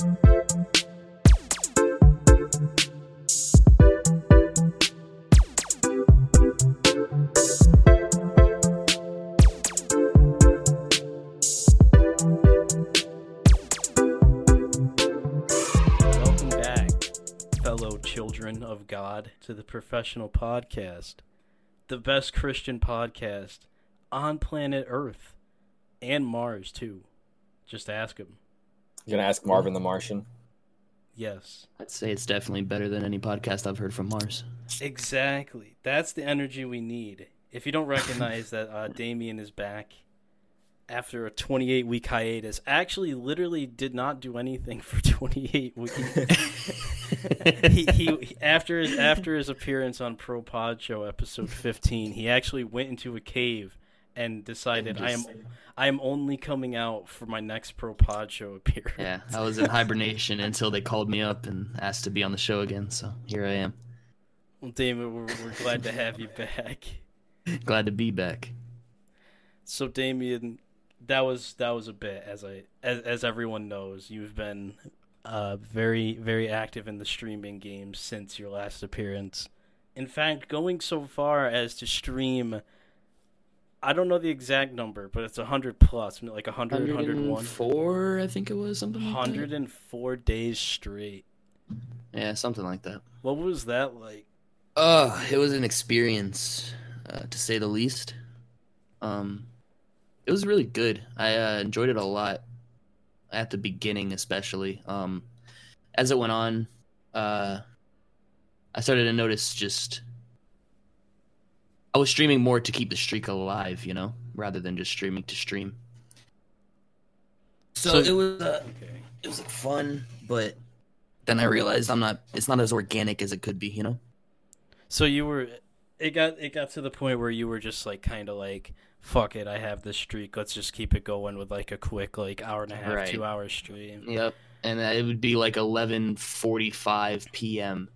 Welcome back, fellow children of God, to the Professional Podcast, the best Christian podcast on planet Earth and Mars, too. Just ask him. You're gonna ask Marvin the Martian. Yes. I'd say it's definitely better than any podcast I've heard from Mars. Exactly. That's the energy we need. If you don't recognize that uh, Damien is back after a 28 week hiatus, actually, literally did not do anything for 28 weeks. he, he after his after his appearance on Pro Pod Show episode 15, he actually went into a cave and decided I am I am only coming out for my next Pro Pod Show appearance. Yeah, I was in hibernation until they called me up and asked to be on the show again. So here I am. Well, Damien, we're, we're glad to have you back. Glad to be back. So Damien, that was that was a bit as I as as everyone knows, you've been uh very very active in the streaming game since your last appearance. In fact, going so far as to stream I don't know the exact number, but it's 100 plus, like 100 101. Four, I think it was something. Like that. 104 days straight. Yeah, something like that. What was that like? Oh, it was an experience, uh, to say the least. Um, it was really good. I uh, enjoyed it a lot at the beginning, especially. Um, as it went on, uh, I started to notice just I was streaming more to keep the streak alive, you know, rather than just streaming to stream. So, So- it was uh, Okay. it was like fun, but then I realized I'm not. It's not as organic as it could be, you know. So you were it got it got to the point where you were just like kind of like fuck it, I have this streak. Let's just keep it going with like a quick like hour and a half, Right. 2 hour stream. Yep. And uh, it would be like 11:45 p.m.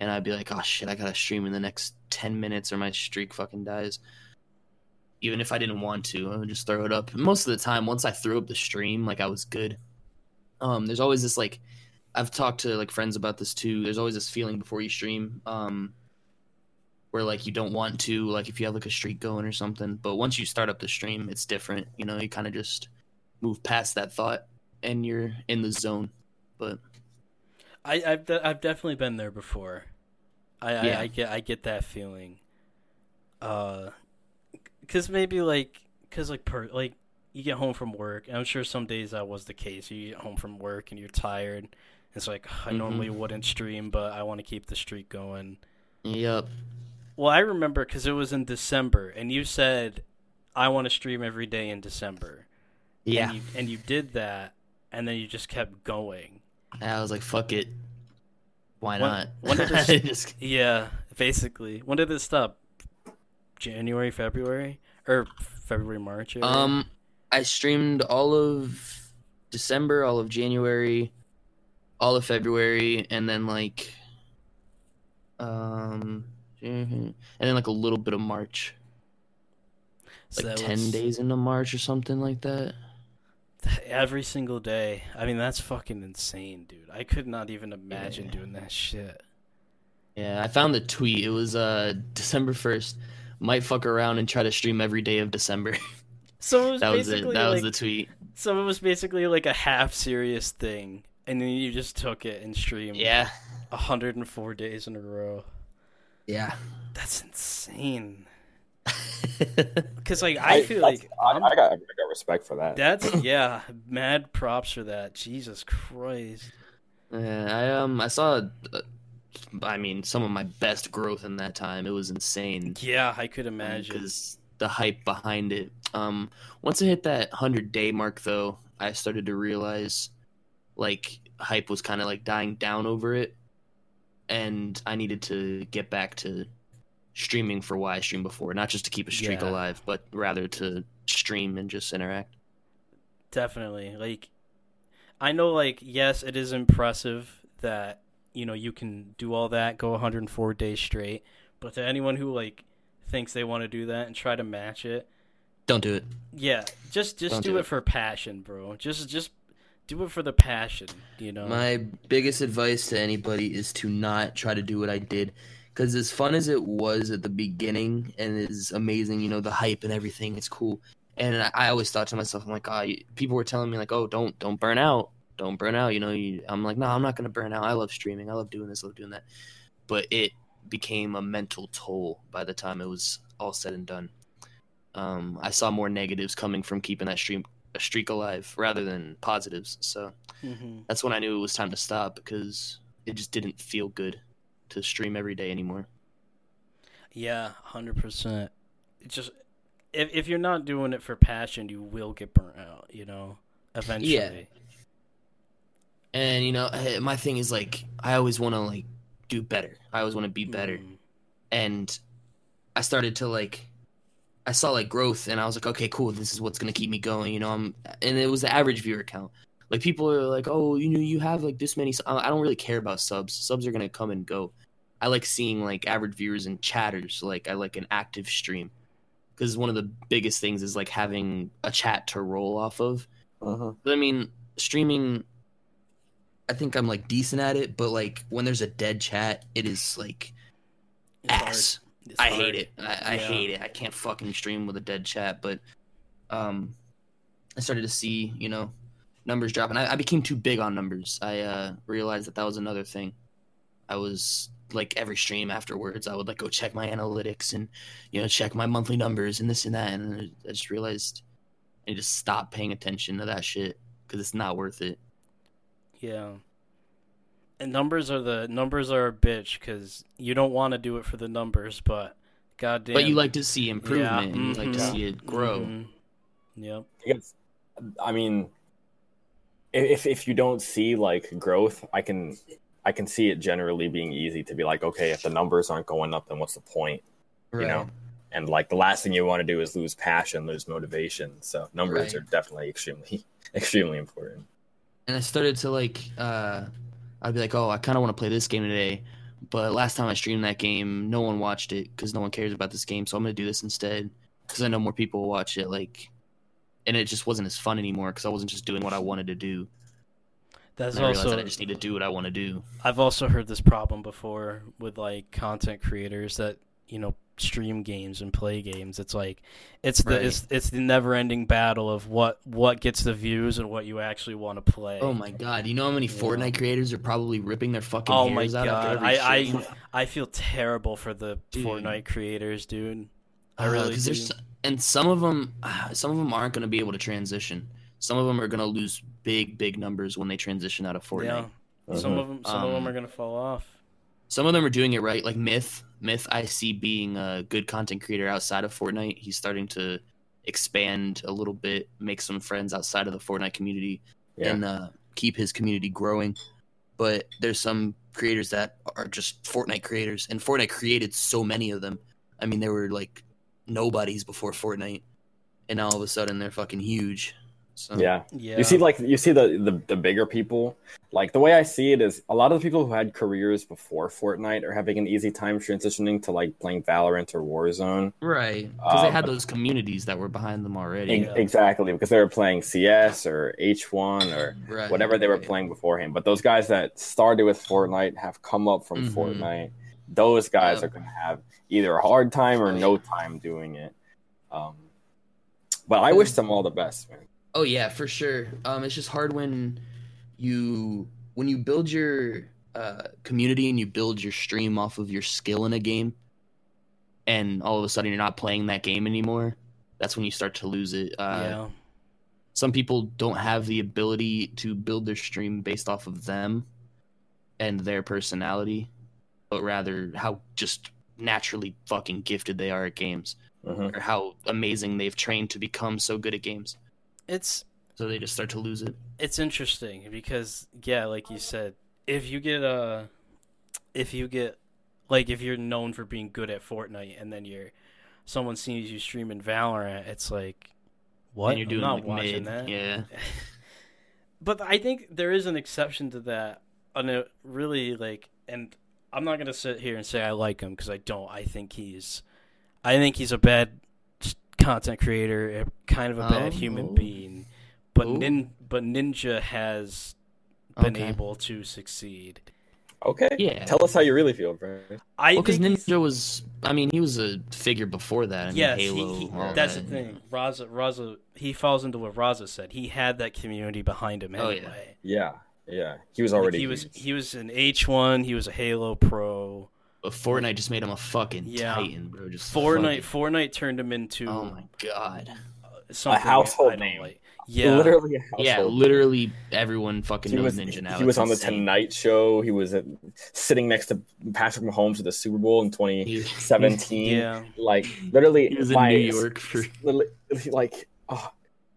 and I'd be like, "Oh shit, I got to stream in the next 10 minutes or my streak fucking dies." Even if I didn't want to, I would just throw it up. Most of the time, once I threw up the stream, like I was good. Um, there's always this like, I've talked to like friends about this too. There's always this feeling before you stream, um, where like you don't want to, like if you have like a streak going or something. But once you start up the stream, it's different. You know, you kind of just move past that thought and you're in the zone. But I I've de- I've definitely been there before. I, I, Yeah. I get I get that feeling. Uh cuz maybe like cuz like per like you get home from work. And I'm sure some days that was the case. You get home from work and you're tired. It's like I Mhm. normally wouldn't stream, but I want to keep the streak going. yep, Well, I remember because it was in December, and you said, "I want to stream every day in December." yeah. and you, and you did that, and then you just kept going. And I was like, "Fuck it, why When- not?" when did this- Just- Yeah, basically. When did this stop? January, February, or February, March? area? um, I streamed all of December, all of January, all of February, and then like, um, and then like a little bit of March, So like ten was days into March or something like that. Every single day. I mean, that's fucking insane, dude. I could not even imagine Yeah. doing that shit. Yeah, I found the tweet. It was uh December first. Might fuck around and try to stream every day of December. So it was that was it. That was the tweet. so it was basically like a half serious thing, and then you just took it and streamed. Yeah. 104 days in a row. Yeah. That's insane. Because like I, feel like I, I'm- I got I got respect for that. that's yeah, mad props for that. Jesus Christ. Yeah, I um I saw uh, I mean some of my best growth in that time. It was insane. Yeah, I could imagine. because the hype behind it. Um once I hit that 100 day mark though, I started to realize like hype was kind of like dying down over it and I needed to get back to streaming for why I streamed before, not just to keep a streak Yeah. alive, but rather to stream and just interact. Definitely. Like I know like yes, it is impressive that you know you can do all that, go 104 days straight, but to anyone who like thinks they want to do that and try to match it, Don't do it. yeah, just just do, do it it. for passion, bro. Just just do it for the passion. You know. My biggest advice to anybody is to not try to do what I did. Because as fun as it was at the beginning and is amazing, you know, the hype and everything, it's cool. And I, I always thought to myself, I'm like, oh, you, people were telling me like, oh, don't don't burn out, don't burn out. You know, you, I'm like, no, I'm not gonna burn out. I love streaming. I love doing this. I love doing that. But it became a mental toll by the time it was all said and done. Um, I saw more negatives coming from keeping that stream a streak alive rather than positives. So hmm that's when I knew it was time to stop because it just didn't feel good to stream every day anymore. Yeah, hundred percent. It's just if if you're not doing it for passion, you will get burnt out. You know, eventually. Yeah. And you know, eh, my thing is like I always want to like do better. I always want to be better. Mhm. And I started to like I saw like growth and I was like, okay, cool, this is what's going to keep me going, you know. I'm and it was the average viewer count. Like people are like, "Oh, you know, you have like this many." su-" I don't really care about subs. Subs are going to come and go. I like seeing like average viewers and chatters. Like I like an active stream. Cuz one of the biggest things is like having a chat to roll off of. Uh-huh. But I mean, streaming, I think I'm like decent at it, but like when there's a dead chat, it is like It's ass. I hard. hate it. I, I Yeah. hate it. I can't fucking stream with a dead chat. But um, I started to see, you know, numbers drop, and I, I became too big on numbers. I uh, realized that that was another thing. I was like every stream afterwards, I would like go check my analytics and you know check my monthly numbers and this and that, and I just realized I need to stop paying attention to that shit because it's not worth it. Yeah. And numbers are the numbers are a bitch because you don't want to do it for the numbers, but goddamn. But you like to see improvement. Yeah, and You like to see it grow. Mhm. Yep. Because, I mean, if if you don't see like growth, I can I can see it generally being easy to be like, okay, if the numbers aren't going up, then what's the point? You know? And like the last thing you want to do is lose passion, lose motivation. So numbers Right. are definitely extremely extremely important. and I started to like uh I'd be like, "Oh, I kind of want to play this game today." But last time I streamed that game, no one watched it cuz no one cares about this game, so I'm going to do this instead cuz I know more people will watch it like and it just wasn't as fun anymore cuz I wasn't just doing what I wanted to do. That's And I also that I just need to do what I want to do. I've also heard this problem before with like content creators that you know stream games and play games. It's like it's the Right. it's, it's the never ending battle of what what gets the views and what you actually want to play. Oh my god, you know how many Yeah. Fortnite creators are probably ripping their fucking Oh my hairs out after god, every I, I? I feel terrible for the Dude. Fortnite creators, dude. I really really 'cause do. there's and some of them some of them aren't going to be able to transition. Some of them are going to lose big big numbers when they transition out of Fortnite. Yeah, some Mhm. of them some of them Um, are gonna fall off. Some of them are doing it right, like Myth. Myth, I see being a good content creator outside of Fortnite. He's starting to expand a little bit, make some friends outside of the Fortnite community, Yeah. and uh, keep his community growing. But there's some creators that are just Fortnite creators, and Fortnite created so many of them. I mean, there were like nobodies before Fortnite, and now all of a sudden they're fucking huge. So yeah. Yeah, You see, like you see the, the the bigger people. Like the way I see it is, a lot of the people who had careers before Fortnite are having an easy time transitioning to like playing Valorant or Warzone. right, because they Um, had those communities that were behind them already. E- Yeah. Exactly, because they were playing CS or H1 or Right, whatever they were right. playing beforehand. But those guys that started with Fortnite have come up from Mhm. Fortnite. Those guys Yep. are going to have either a hard time or Oh, no time doing it. Um, but I wish them all the best, man. Oh yeah, for sure. Um, it's just hard when you when you build your uh, community and you build your stream off of your skill in a game, and all of a sudden you're not playing that game anymore. That's when you start to lose it. Uh, yeah, Some people don't have the ability to build their stream based off of them and their personality, but rather how just naturally fucking gifted they are at games Mhm. or how amazing they've trained to become so good at games. it's So they just start to lose it. it's interesting because yeah, like you said, if you get a, if you get, like if you're known for being good at Fortnite and then you're, someone sees you streaming Valorant, it's like, what? And you're doing I'm not like watching mid. that. Yeah. but I think there is an exception to that. On a really like, and I'm not gonna sit here and say I like him because I don't. I think he's, I think he's a bad content creator, kind of a bad Oh. human being. But but nin, but Ninja has been Okay. able to succeed. Okay. Yeah. Tell us how you really feel, bro. I because think he's- Ninja was, I mean, he was a figure before that. I mean, yes, Halo. he, he, that's that. the thing. Raza, Raza, he falls into what Raza said. He had that community behind him Oh, yeah. Yeah. Yeah. He was Like, already. he was huge. he was an H one. He was a Halo pro. But Fortnite just made him a fucking Yeah. titan, bro. Just Fortnite fucking- Fortnite turned him into Oh my god. Uh, something household name. Like. Yeah, Literally. a Yeah, household. literally everyone fucking He knows was, Ninja now. he was It's on the insane. Tonight Show. He was at, sitting next to Patrick Mahomes at the Super Bowl in 2017. yeah. Like literally, He was in New York for literally, like oh,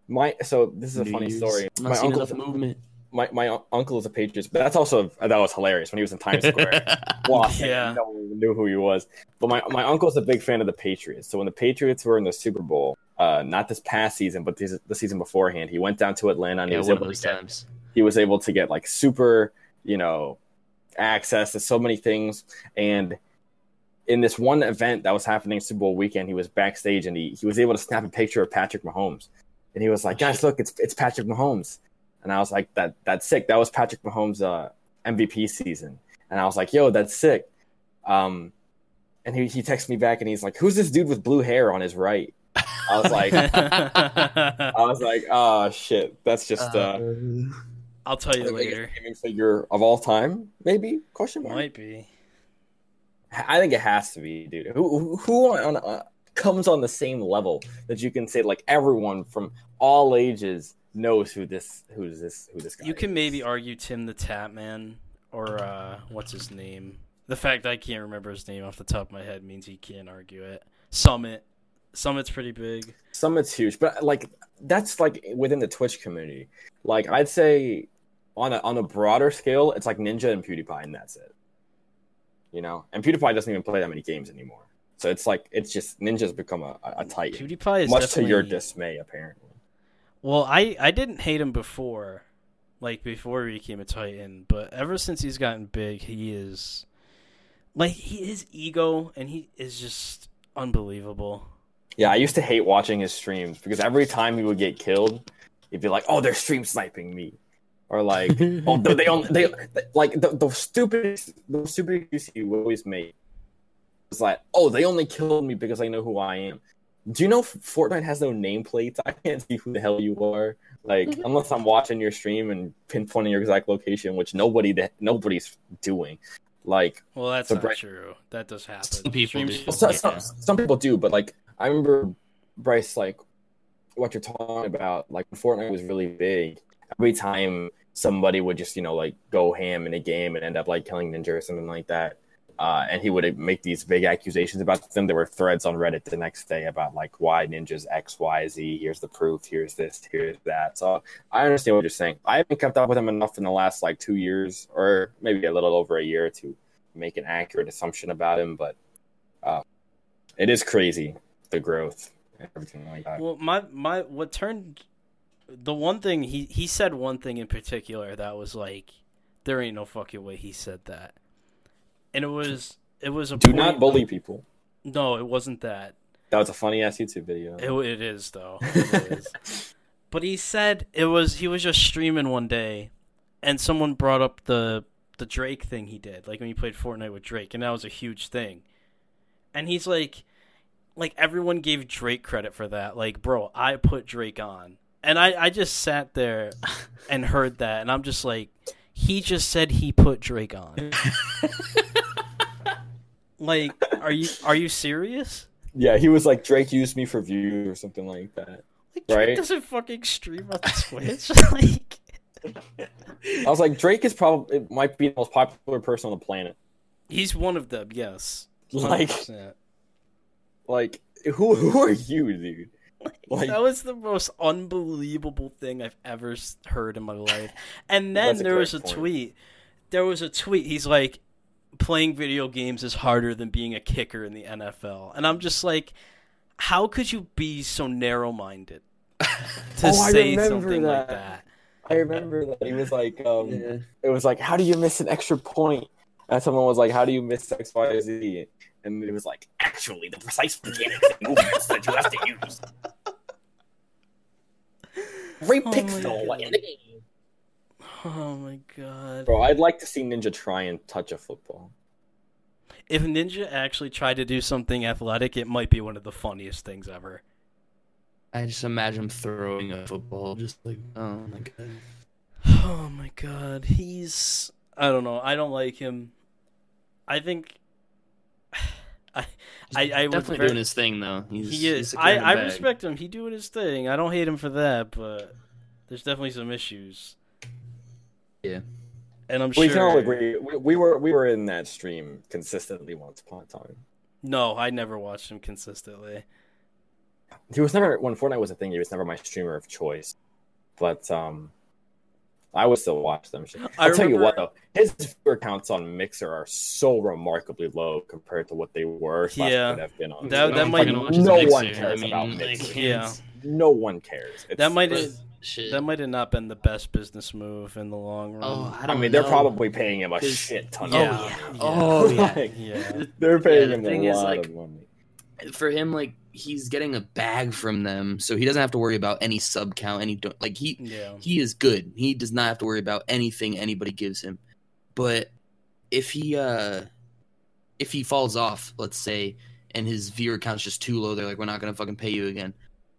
my. So this is a New funny Year's. story. I'm not My seeing uncle, enough movement. My, my uncle is a Patriots. But that's also that was hilarious when he was in Times Square. Lost. Yeah. No one knew who he was. But my my uncle's a big fan of the Patriots. So when the Patriots were in the Super Bowl, uh, not this past season, but this, the season beforehand, he went down to Atlanta and he yeah, was one of able to those get times. he was able to get like super, you know, access to so many things. And in this one event that was happening Super Bowl weekend, he was backstage and he, he was able to snap a picture of Patrick Mahomes. And he was like, Oh, guys, look, it's it's Patrick Mahomes. And I was like, that that's sick. That was Patrick Mahomes' uh, MVP season. And I was like, yo, that's sick. Um, and he, he texted me back and he's like, who's this dude with blue hair on his right? I was like, I was like, oh shit, that's just uh, I'll tell you the biggest later. gaming figure of all time, maybe? Question mark. Might be. I think it has to be, dude. Who who, who on uh, comes on the same level that you can say like everyone from all ages knows who this who's this who this guy. You can is. maybe argue Tim the Tatman or uh, what's his name. The fact I can't remember his name off the top of my head means he can't argue it. Summit. Summit's pretty big. Summit's huge, but like that's like within the Twitch community. Like I'd say on a on a broader scale, it's like Ninja and PewDiePie, and that's it. You know, and PewDiePie doesn't even play that many games anymore. So it's like it's just Ninja's become a, a, a titan, PewDiePie is much to your dismay, apparently. Well, I I didn't hate him before, like before he became a Titan, but ever since he's gotten big, he is like he his ego and he is just unbelievable. Yeah, I used to hate watching his streams because every time he would get killed, he'd be like, "Oh, they're stream sniping me," or like, "Oh, they, only they like the, the stupidest the stupidest excuse he would always make was like, "Oh, they only killed me because I know who I am." Do you know Fortnite has no nameplates? I can't see who the hell you are. Like, mm-hmm. unless I'm watching your stream and pinpointing your exact location, which nobody that nobody's doing. Like, Well, that's So not Bryce- true. That does happen. Some people do. Well, so, Yeah. some, some people do, but like I remember Bryce, like what you're talking about, like Fortnite was really big. Every time somebody would just you know like go ham in a game and end up like killing Ninja or something like that, uh, and he would make these big accusations about them. There were threads on Reddit the next day about like why Ninja's X Y Z. Here's the proof. Here's this. Here's that. So I understand what you're saying. I haven't kept up with him enough in the last like two years, or maybe a little over a year to make an accurate assumption about him, but uh, it is crazy the growth everything like that. Well, my my what turned the one thing he he said one thing in particular that was like there ain't no fucking way he said that, and it was it was a Do point- not bully people. No, it wasn't that. That was a funny ass YouTube video. It, it is though. It is. but he said it was he was just streaming one day, and someone brought up the the Drake thing he did, like when he played Fortnite with Drake, and that was a huge thing. And he's like, like everyone gave Drake credit for that. Like, bro, I put Drake on, and I I just sat there and heard that, and I'm just like, he just said he put Drake on. like, are you are you serious? yeah, he was like Drake used me for views or something like that. Like Drake Right? doesn't fucking stream on Twitch. like, I was like, Drake is probably it might be the most popular person on the planet. he's one of them. Yes, Like, 100%. like who who are you, dude? Like- that was the most unbelievable thing I've ever heard in my life. And then there was a point. tweet. There was a tweet. He's like, playing video games is harder than being a kicker in the NFL. And I'm just like, how could you be so narrow minded to Oh, say remember something like that. that? I remember that he was like, um, Yeah. it was like, how do you miss an extra point? And someone was like, how do you miss X, Y, Z? And it was like, actually, the precise mechanics and movements that you have to use. Every Oh pixel. in the game. Oh my god. Bro, I'd like to see Ninja try and touch a football. If Ninja actually tried to do something athletic, it might be one of the funniest things ever. I just imagine him throwing a football, just like, oh my god. Oh my god, he's I don't know. I don't like him. I think I I, I would definitely ver- doing his thing though. He's, he is. securing I, I bag. respect him. He doing his thing. I don't hate him for that, but there's definitely some issues. Yeah. And I'm We sure. We can all agree. We, we were we were in that stream consistently once upon a time. No, I never watched him consistently. He was never when Fortnite was a thing. He was never my streamer of choice, but um, I would still watch them. I I'll tell you what though, his viewer counts on Mixer are so remarkably low compared to what they were. Yeah. could have been on. That- that might- Fucking no one cares I mean, about like, Mixer. Yeah. it's- No one cares. It's, That might it's- have Shit. that might have not been the best business move in the long run. oh, I I don't mean, they're probably paying him a shit ton. Oh, of Yeah. yeah. Yeah. Oh, yeah. Like, yeah. They're paying the him thing a is, lot like, of money. for him, like he's getting a bag from them, so he doesn't have to worry about any sub count. Any do- like he Yeah. he is good. He does not have to worry about anything anybody gives him. But if he uh if he falls off, let's say, and his viewer count's just too low, they're like, we're not gonna fucking pay you again.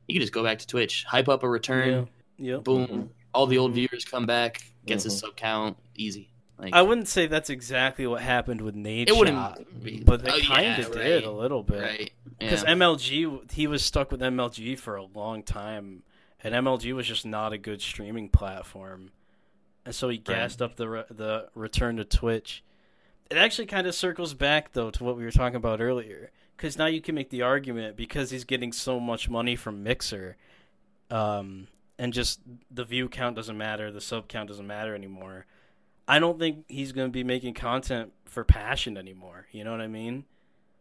You can just go back to Twitch, hype up a return, Yeah. Yep. boom, Mhm. all the old viewers come back, gets his Mhm. sub count, easy. Like I wouldn't say that's exactly what happened with Nate it wouldn't, Shot, be- but it oh, kind yeah, of right, did a little bit. right? Because Yeah. MLG, he was stuck with MLG for a long time, and MLG was just not a good streaming platform, and so he gassed up the re- the return to Twitch. It actually kind of circles back though to what we were talking about earlier, because now you can make the argument because he's getting so much money from Mixer, um, and just the view count doesn't matter, the sub count doesn't matter anymore. I don't think he's going to be making content for passion anymore. You know what I mean?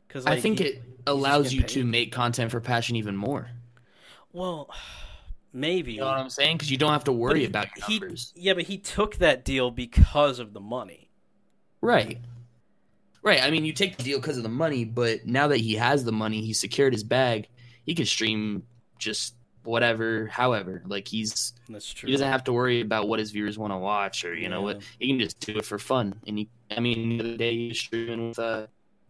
Because I think it allows you to make content for passion even more. Well, maybe. You know what I'm saying? Because you don't have to worry he- about your he, numbers. Yeah, but he took that deal because of the money. Right. Right. I mean, you take the deal because of the money, but now that he has the money, he secured his bag. He can stream just whatever, however. Like he's That's true. he doesn't have to worry about what his viewers want to watch or you know what. He can just do it for fun. And he, I mean, the other day he was streaming with uh,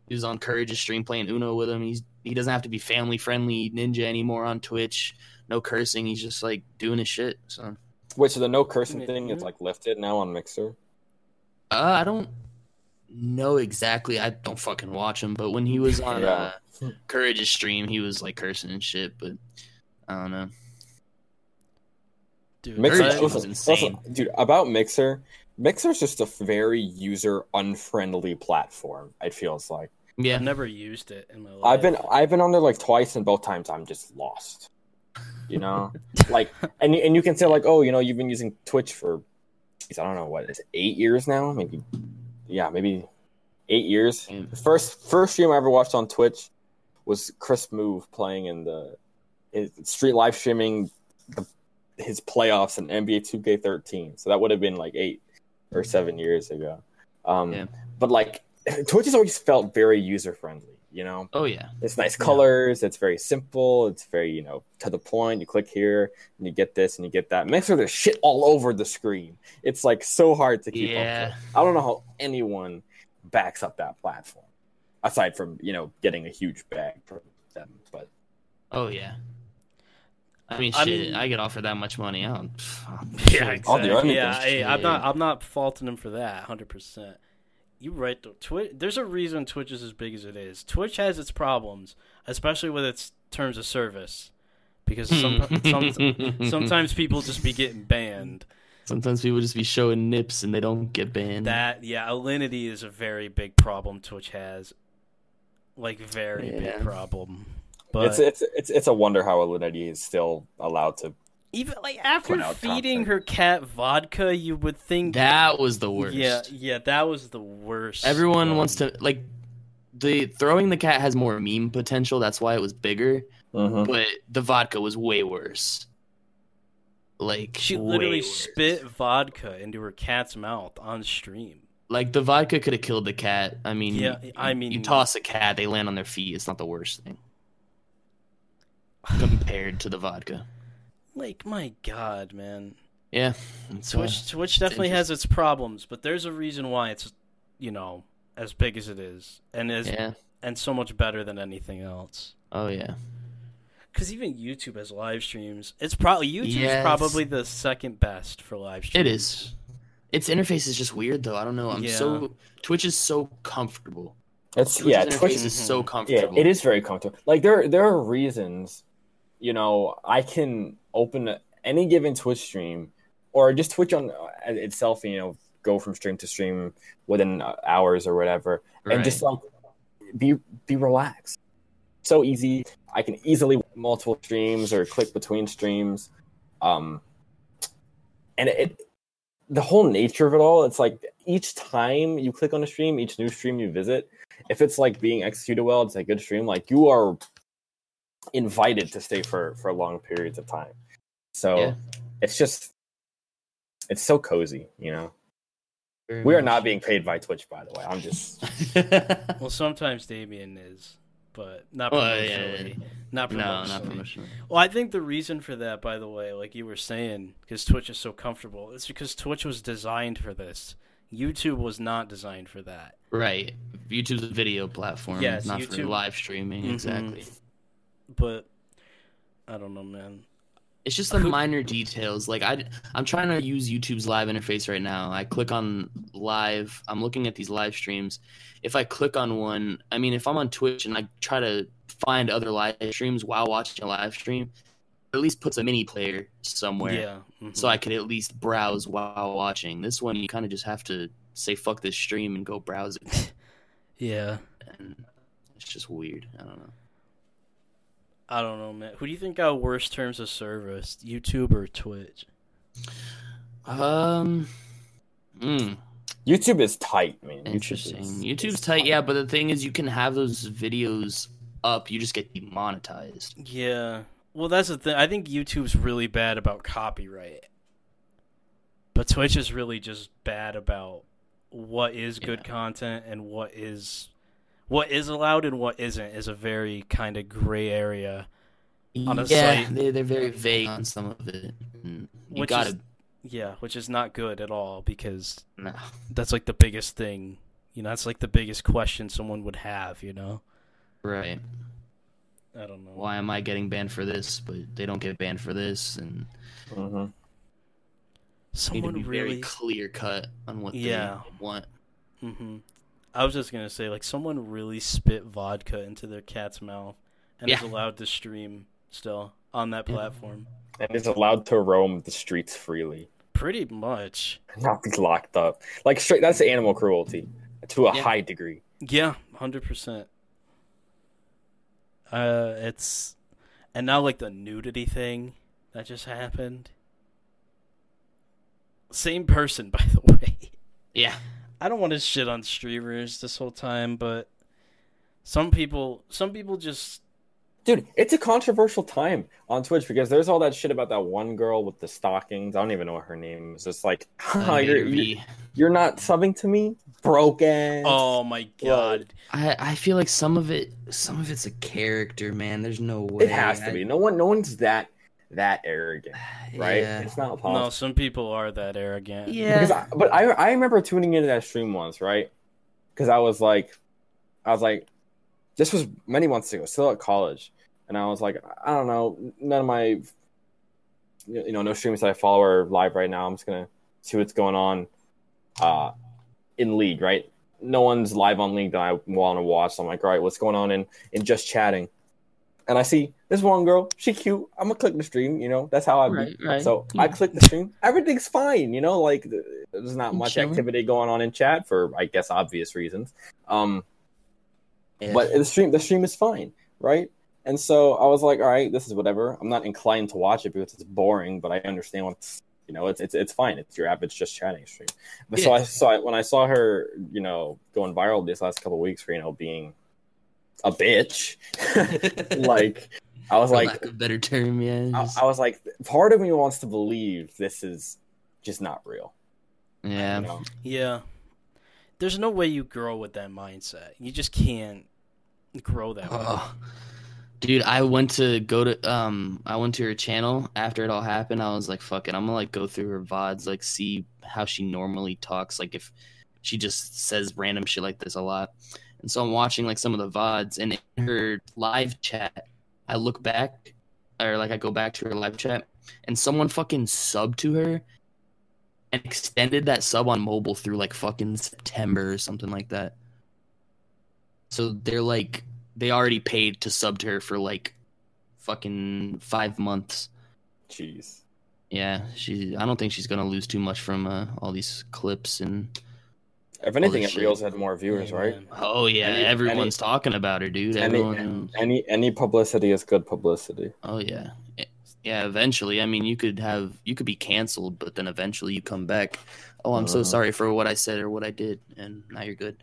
he was on Courage's stream playing Uno with him. He's he doesn't have to be family friendly ninja anymore on Twitch. No cursing. He's just like doing his shit. So Which the no cursing Yeah. thing is like lifted now on Mixer. Uh, I don't know exactly. I don't fucking watch him, but when he was on Yeah. uh, Courage's stream, he was like cursing and shit. But I don't know. Dude, Mixer, Courage was insane. listen, dude. About Mixer, Mixer's just a very user unfriendly platform. It feels like Yeah, I've never used it in my life. I've been I've been on there like twice, and both times I'm just lost. You know, like, and and you can say like, oh, you know, you've been using Twitch for, geez, I don't know what it's eight years now, maybe, yeah, maybe eight years. Yeah. The first first stream I ever watched on Twitch was Chris Smoove playing in the his street live streaming the, his playoffs in NBA 2K13. So that would have been like eight or seven years ago. Um, Yeah. But like Twitch has always felt very user friendly. You know, Oh yeah. it's nice Yeah. colors. It's very simple. It's very you know to the point. You click here and you get this and you get that. Mixer, there's shit all over the screen. It's like so hard to keep up. Yeah. With. I don't know how anyone backs up that platform, aside from you know getting a huge bag from them. But Oh yeah. I mean, I shit. mean- I get offered that much money. I don't. Yeah, shit. I'll do exactly. anything. Yeah, hey, I'm not. I'm not faulting him for that. Hundred percent. You right though. Twitch. There's a reason Twitch is as big as it is. Twitch has its problems, especially with its terms of service, because some, some, sometimes people just be getting banned. Sometimes people just be showing nips and they don't get banned. That yeah, alinity is a very big problem Twitch has. Like very Yeah. big problem. But it's it's it's it's a wonder how Alinity is still allowed to. even like after feeding content. her cat vodka, you would think that was the worst. Yeah, yeah, that was the worst. Everyone one. wants to like the throwing the cat has more meme potential. That's why it was bigger. Mhm. But the vodka was way worse. Like She literally spit vodka into her cat's mouth on stream. Like the vodka could have killed the cat. I mean, Yeah, I mean- you toss a cat, they land on their feet. It's not the worst thing compared to the vodka. Like my God, man. Yeah, it's, uh, Twitch Twitch definitely has its problems, but there's a reason why it's you know as big as it is, and is yeah. and so much better than anything else. Oh yeah. Because even YouTube has live streams. It's probably YouTube's Yes. probably the second best for live streams. It is. Its interface is just weird though. I don't know. I'm Yeah. so Twitch is so comfortable. It's Twitch's yeah, Twitch. is so comfortable. Yeah, comfortable. it is very comfortable. Like there, there are reasons. You know, I can open any given Twitch stream, or just Twitch on uh, itself. You know, go from stream to stream within uh, hours or whatever, and just like be be relaxed. So easy. I can easily multiple streams or click between streams. Um, and it the whole nature of it all. It's like each time you click on a stream, each new stream you visit, if it's like being executed well, it's a good stream. Like you are invited to stay for for long periods of time. So Yeah. it's just it's so cozy, you know. Very We are much. not being paid by Twitch, by the way. I'm just Well, sometimes Damien is, but not Well, yeah, promotionally. Not no, promotionally. not promotional. Well, I think the reason for that, by the way, like you were saying, because Twitch is so comfortable, it's because Twitch was designed for this. YouTube was not designed for that. Right. YouTube's a video platform, Yes, not for live streaming. Mhm. Exactly. But I don't know, man. It's just the minor details. Like I, I'm trying to use YouTube's live interface right now. I click on live. I'm looking at these live streams. If I click on one, I mean, if I'm on Twitch and I try to find other live streams while watching a live stream, at least puts a mini player somewhere, Yeah. mhm. so I could at least browse while watching. This one, you kind of just have to say "fuck this stream" and go browse it, yeah. and it's just weird. I don't know. I don't know, man. Who do you think got worse terms of service, YouTube or Twitch? Um. Mm. YouTube is tight, man. YouTube Interesting. is- YouTube's is tight, yeah, but the thing is, you can have those videos up. You just get demonetized. Yeah. Well, that's the thing. I think YouTube's really bad about copyright. But Twitch is really just bad about what is good Yeah. content and what is what is allowed and what isn't is a very kind of gray area. On a yeah, site- they they're very vague on some of it. You Which gotta is- Yeah, which is not good at all because no. that's like the biggest thing. You know, that's like the biggest question someone would have, you know? right. I don't know. Why am I getting banned for this, but they don't get banned for this? And Mhm. you need to Someone be really very clear cut on what Yeah. they want. hmm I was just gonna say, like, someone really spit vodka into their cat's mouth and is allowed to stream still on that platform. And is allowed to roam the streets freely, Pretty much. not be locked up. Like straight, that's animal cruelty to a Yeah. high degree. Yeah, hundred percent. Uh, it's and now like the nudity thing that just happened. Same person, by the way. Yeah. I don't want to shit on streamers this whole time, but some people, some people just Dude, it's a controversial time on Twitch because there's all that shit about that one girl with the stockings. I don't even know what her name is. It's like, Uh, you're, you- V. you're not subbing to me, broken. Oh my god. I I feel like some of it some of it's a character, man. There's no way. it has to I- be. No one, no one's that that arrogant, right? Yeah. It's not possible. No, some people are that arrogant. Yeah. Because I, but I I remember tuning into that stream once, right? Because I was like, I was like, this was many months ago, still at college, and I was like, I don't know, none of my, you know, no streams that I follow are live right now. I'm just gonna see what's going on, uh, in League, right? No one's live on League that I want to watch. So I'm like, all right, what's going on in in just chatting? And I see this one girl, she cute. I'm gonna click the stream, you know. That's how I. Right, right. So Yeah. I click the stream. Everything's fine, you know. Like there's not much Chilling. activity going on in chat for, I guess, obvious reasons. Um, Yeah. but the stream, the stream is fine, right? And so I was like, all right, this is whatever. I'm not inclined to watch it because it's boring, but I understand what's, you know, it's it's it's fine. It's your average just chatting stream. But so I saw when I saw her, you know, going viral these last couple of weeks for you know being a bitch, like I was For like, lack of a better term, yeah. I, just- I was like, part of me wants to believe this is just not real. yeah. You know? Yeah. There's no way you grow with that mindset. You just can't grow that way. Oh, Dude, I went to go to um I went to her channel after it all happened. I was like, fuck it, I'm gonna like go through her VODs, like see how she normally talks, like if she just says random shit like this a lot. And so I'm watching like some of the VODs and in her live chat, I look back or like I go back to her live chat and someone fucking subbed to her and extended that sub on mobile through like fucking September or something like that. So they're like they already paid to sub to her for like fucking five months. Jeez. Yeah, she. I don't think she's gonna lose too much from uh, all these clips and. If anything, this it shit. Reels had more viewers, Yeah, right? Oh yeah, Any- everyone's talking about her, dude. Any, Everyone. any any publicity is good publicity. Oh yeah, yeah. Eventually, I mean, you could have you could be canceled, but then eventually you come back. Oh, I'm so Uh-huh. sorry for what I said or what I did, and now you're good.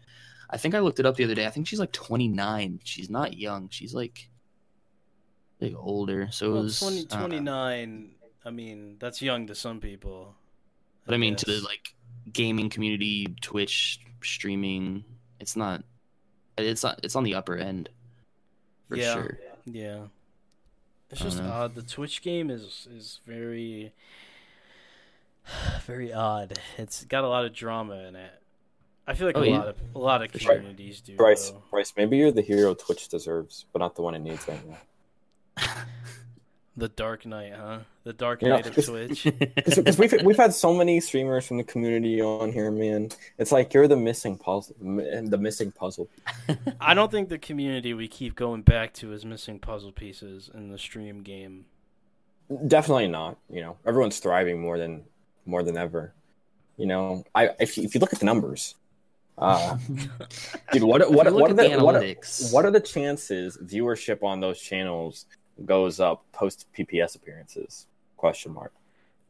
I think I looked it up the other day. I think she's like 29. She's not young. She's like like older. So it was 20, I don't know. 29, I mean, that's young to some people. But I mean, to the like gaming community, Twitch streaming, it's not. It's not. It's on the upper end, for Yeah. sure. Yeah. It's just know. odd. The Twitch game is is very very odd. It's got a lot of drama in it. I feel like Oh, a yeah. lot of a lot of For sure. communities do. Bryce, though. Bryce, maybe you're the hero Twitch deserves, but not the one it needs right now. The Dark Knight, huh? The Dark You know, Knight of it's- Twitch. Because we've we've had so many streamers from the community on here, man. It's like you're the missing puzzle, the missing puzzle. I don't think the community we keep going back to is missing puzzle pieces in the stream game. Definitely not. You know, everyone's thriving more than more than ever. You know, I if you, if you look at the numbers, uh, dude, what what If you look what are the, the what are, what are the chances viewership on those channels goes up post PPS appearances? Question mark.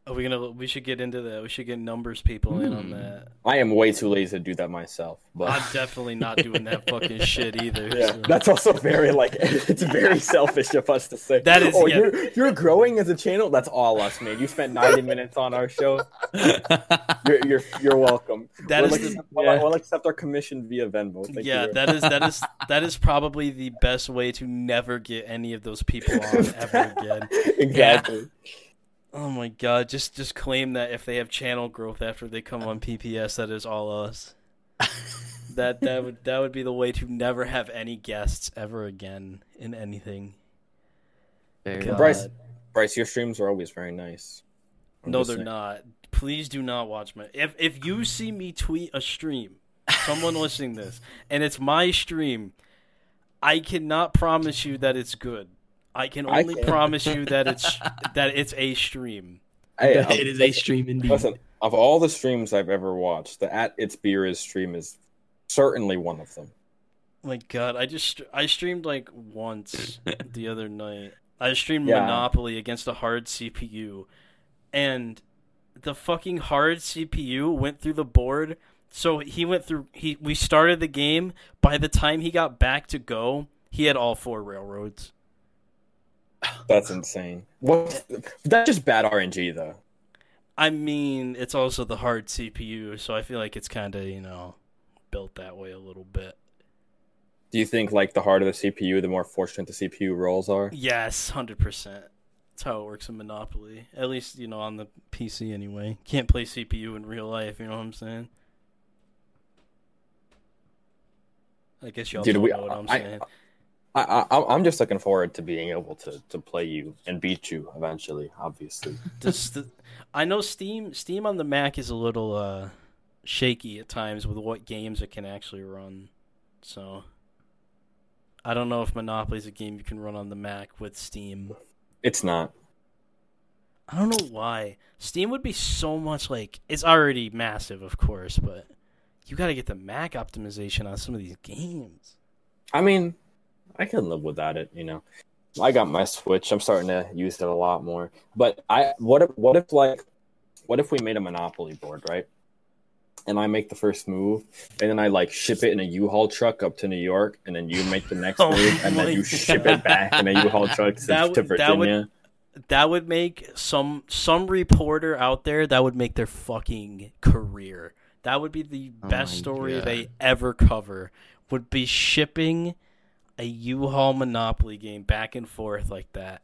Are we gonna? We should get into that. We should get numbers people in on Hmm. that. I am way too lazy to do that myself, but I'm definitely not doing that fucking shit either. Yeah, so. that's also very like it's very selfish of us to say. That is- oh, yeah. you're you're growing as a channel. That's all us, man. You spent ninety minutes on our show. You're you're, you're welcome. That we'll, is the- accept, we'll- yeah. we'll accept our commission via Venmo. Thank yeah, you. that is that is that is probably the best way to never get any of those people on ever again. exactly. Oh my god, just just claim that if they have channel growth after they come on PPS, that is all us. That that would that would be the way to never have any guests ever again in anything. Fair. Bryce, Bryce, your streams are always very nice. I'm No, they're saying. not. Please do not watch my. If if you see me tweet a stream, someone listening to this, and it's my stream, I cannot promise you that it's good. I can I only can. promise you that it's that it's a stream. Hey, it is a stream indeed. Listen, of all the streams I've ever watched, the at it's beer is stream is certainly one of them. My God, I just I streamed like once the other night. I streamed Yeah. Monopoly against a hard CPU, and the fucking hard CPU went through the board. So he went through. He we started the game. By the time he got back to go, he had all four railroads. That's insane. What? That's just bad RNG though. I mean, it's also the hard CPU, so I feel like it's kind of you know built that way a little bit. Do you think like the harder the CPU, the more fortunate the CPU rolls are? Yes, hundred percent. That's how it works in Monopoly. At least you know on the PC anyway. Can't play CPU in real life. You know what I'm saying? I guess y'all Dude, we- know what I'm I- saying. I, I, I'm just looking forward to being able to, to play you and beat you eventually. Obviously, Just the, I know Steam Steam on the Mac is a little uh, shaky at times with what games it can actually run. So I don't know if Monopoly is a game you can run on the Mac with Steam. it's not. I don't know why. Steam would be so much like it's already massive, of course, but you got to get the Mac optimization on some of these games. I mean, I can live without it. You know, I got my Switch. I'm starting to use it a lot more. But I, what if, what if like, what if we made a Monopoly board, right? And I make the first move, and then I like ship it in a U-Haul truck up to New York, and then you make the next Oh move, and then you ship it back in a U-Haul truck to, That to would- that would- Virginia. That would make some some reporter out there that would make their fucking career. That would be the Oh best my story God. they ever cover. Would be shipping a U-Haul Monopoly game back and forth like that.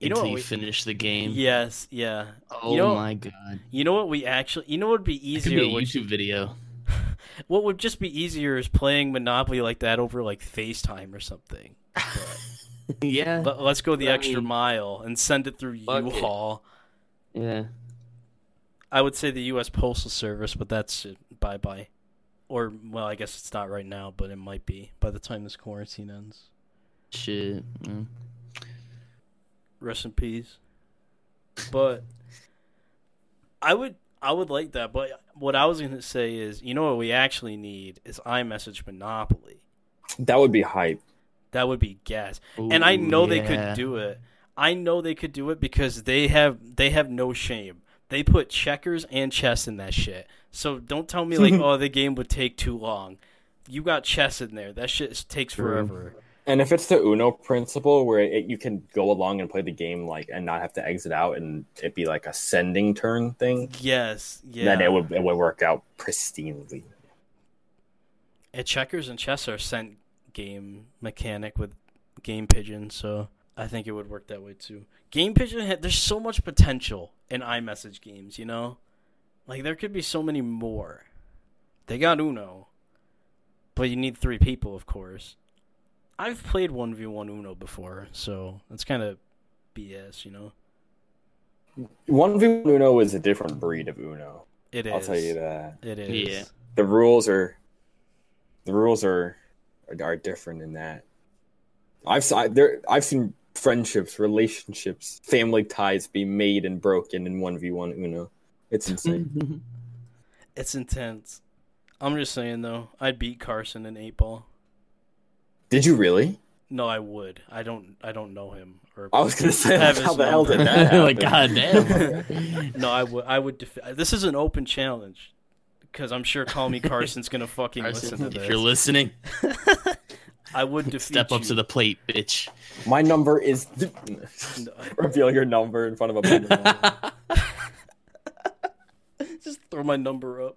You until what you we- finish the game. Yes, yeah. Oh You know- my god. You know what we actually you know what would be It could easier be a YouTube video. what would just be easier is playing Monopoly like that over like FaceTime or something. yeah. Let, let's go the I extra mean, mile and send it through. U-Haul. yeah. I would say the U.S. Postal Service, but that's bye bye. Or well, I guess it's not right now, but it might be by the time this quarantine ends. Shit. Mm. Rest in peace. But I would I would like that. But what I was gonna say is, you know what we actually need is iMessage Monopoly. That would be hype. That would be gas. and I Ooh, know they could do it. I know they could do it because they have they have no shame. They put checkers and chess in that shit. So don't tell me like, oh, the game would take too long. You got chess in there. That shit takes forever. And if it's the Uno principle where it, you can go along and play the game like and not have to exit out and it be like a sending turn thing, Yes, yeah. then it would it would work out pristinely. And checkers and chess are sent game mechanic with Game Pigeon, so I think it would work that way too. Game Pigeon, ha- there's so much potential in iMessage games, you know? Like, there could be so many more. They got Uno, but you need three people, of course. I've played 1v1 Uno before, so that's kind of BS, you know? One v one Uno is a different breed of Uno. It is. I'll tell you that. It is. Yeah. The rules are the rules are are different in that. I've se- there I've seen friendships, relationships, family ties be made and broken in one v one Uno. It's insane. It's intense. I'm just saying, though, I'd beat Carson in 8 ball. Did you really? No, I would. I don't. I don't know him. Or I was gonna say have how his the hell did that happen? like goddamn. No, I would. I would. Def- this is an open challenge because I'm sure Call Me Carson's gonna fucking listen to this. if this. you're listening, I would defeat step up you. to the plate, bitch. My number is reveal your number in front of a bunch of Just throw my number up.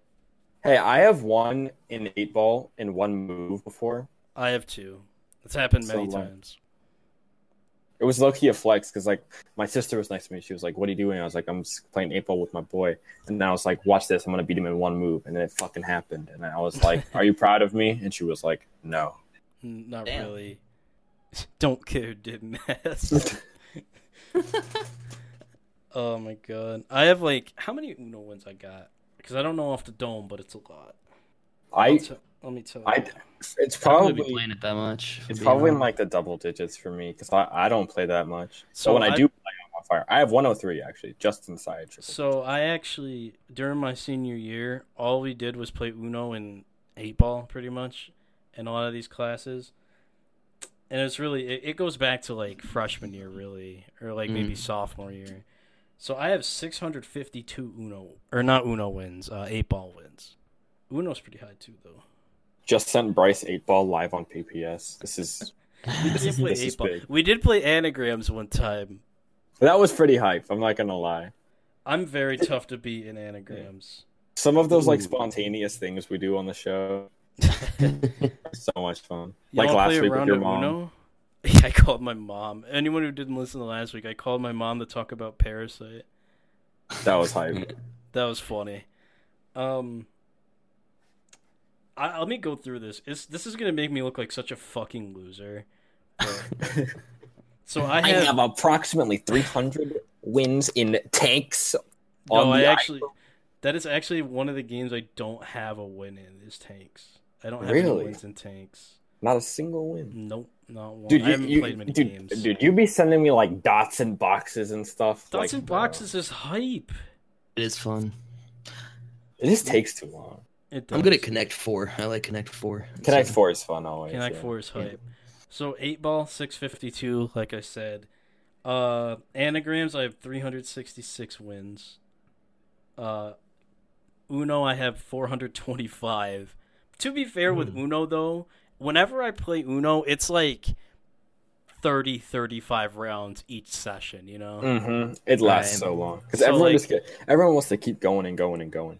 Hey, I have won in eight ball in one move before. I have two. It's happened So, many like- times. It was low key a flex because like my sister was next to me. She was like, "What are you doing?" I was like, "I'm just playing eight ball with my boy." And then I was like, "Watch this! I'm gonna beat him in one move." And then it fucking happened. And I was like, "Are you proud of me?" And she was like, "No." Not Damn. really. Don't care who didn't ask. oh my god. I have like how many Uno wins I got? Because I don't know off the dome, but it's a lot. I'll I t- let me tell you. I it's I probably be playing it that much. it's probably being in like the double digits for me because I, I don't play that much. So, So when I, I- do play, I'm on fire. I have 103 actually, just inside. Triple. So I actually during my senior year, all we did was play Uno and eight ball pretty much in a lot of these classes. And it's really it, it goes back to like freshman year really or like maybe Mm. sophomore year. So I have 652 Uno or not Uno wins, uh, eight ball wins. Uno's pretty high too though. Just sent Bryce eight ball live on PPS. This is We did play This eight ball. big. We did play anagrams one time. that was pretty hype. I'm not gonna lie. I'm very tough to beat in anagrams. Some of those like Ooh. spontaneous things we do on the show so much fun. You like last week with your mom. Uno? Yeah, I called my mom. Anyone who didn't listen to last week, I called my mom to talk about Parasite. That was hype. That was funny. Um, I, let me go through this. It's, this is gonna make me look like such a fucking loser. But- so I I have, have approximately 300 wins in tanks. no, I the actually that is actually one of the games I don't have a win in is tanks. I don't have any Really? wins in tanks. Not a single win. Nope, not one. Dude, I you, haven't you, played many dude, games. dude, you be sending me like dots and boxes and stuff. Dots like, and boxes is hype. It is fun. It just takes too long. It I'm good does. at Connect Four. I like Connect Four. Connect So- Four is fun always. Connect yeah. Four is hype. So eight ball, six fifty two, like I said. Uh anagrams, I have three hundred sixty six wins. Uh Uno, I have four hundred twenty five. To be fair with Hmm. Uno though, whenever I play Uno, it's like 30, 35 rounds each session, you know? Mm-hmm. It lasts Right. so long because So, everyone like- just get, everyone wants to keep going and going and going.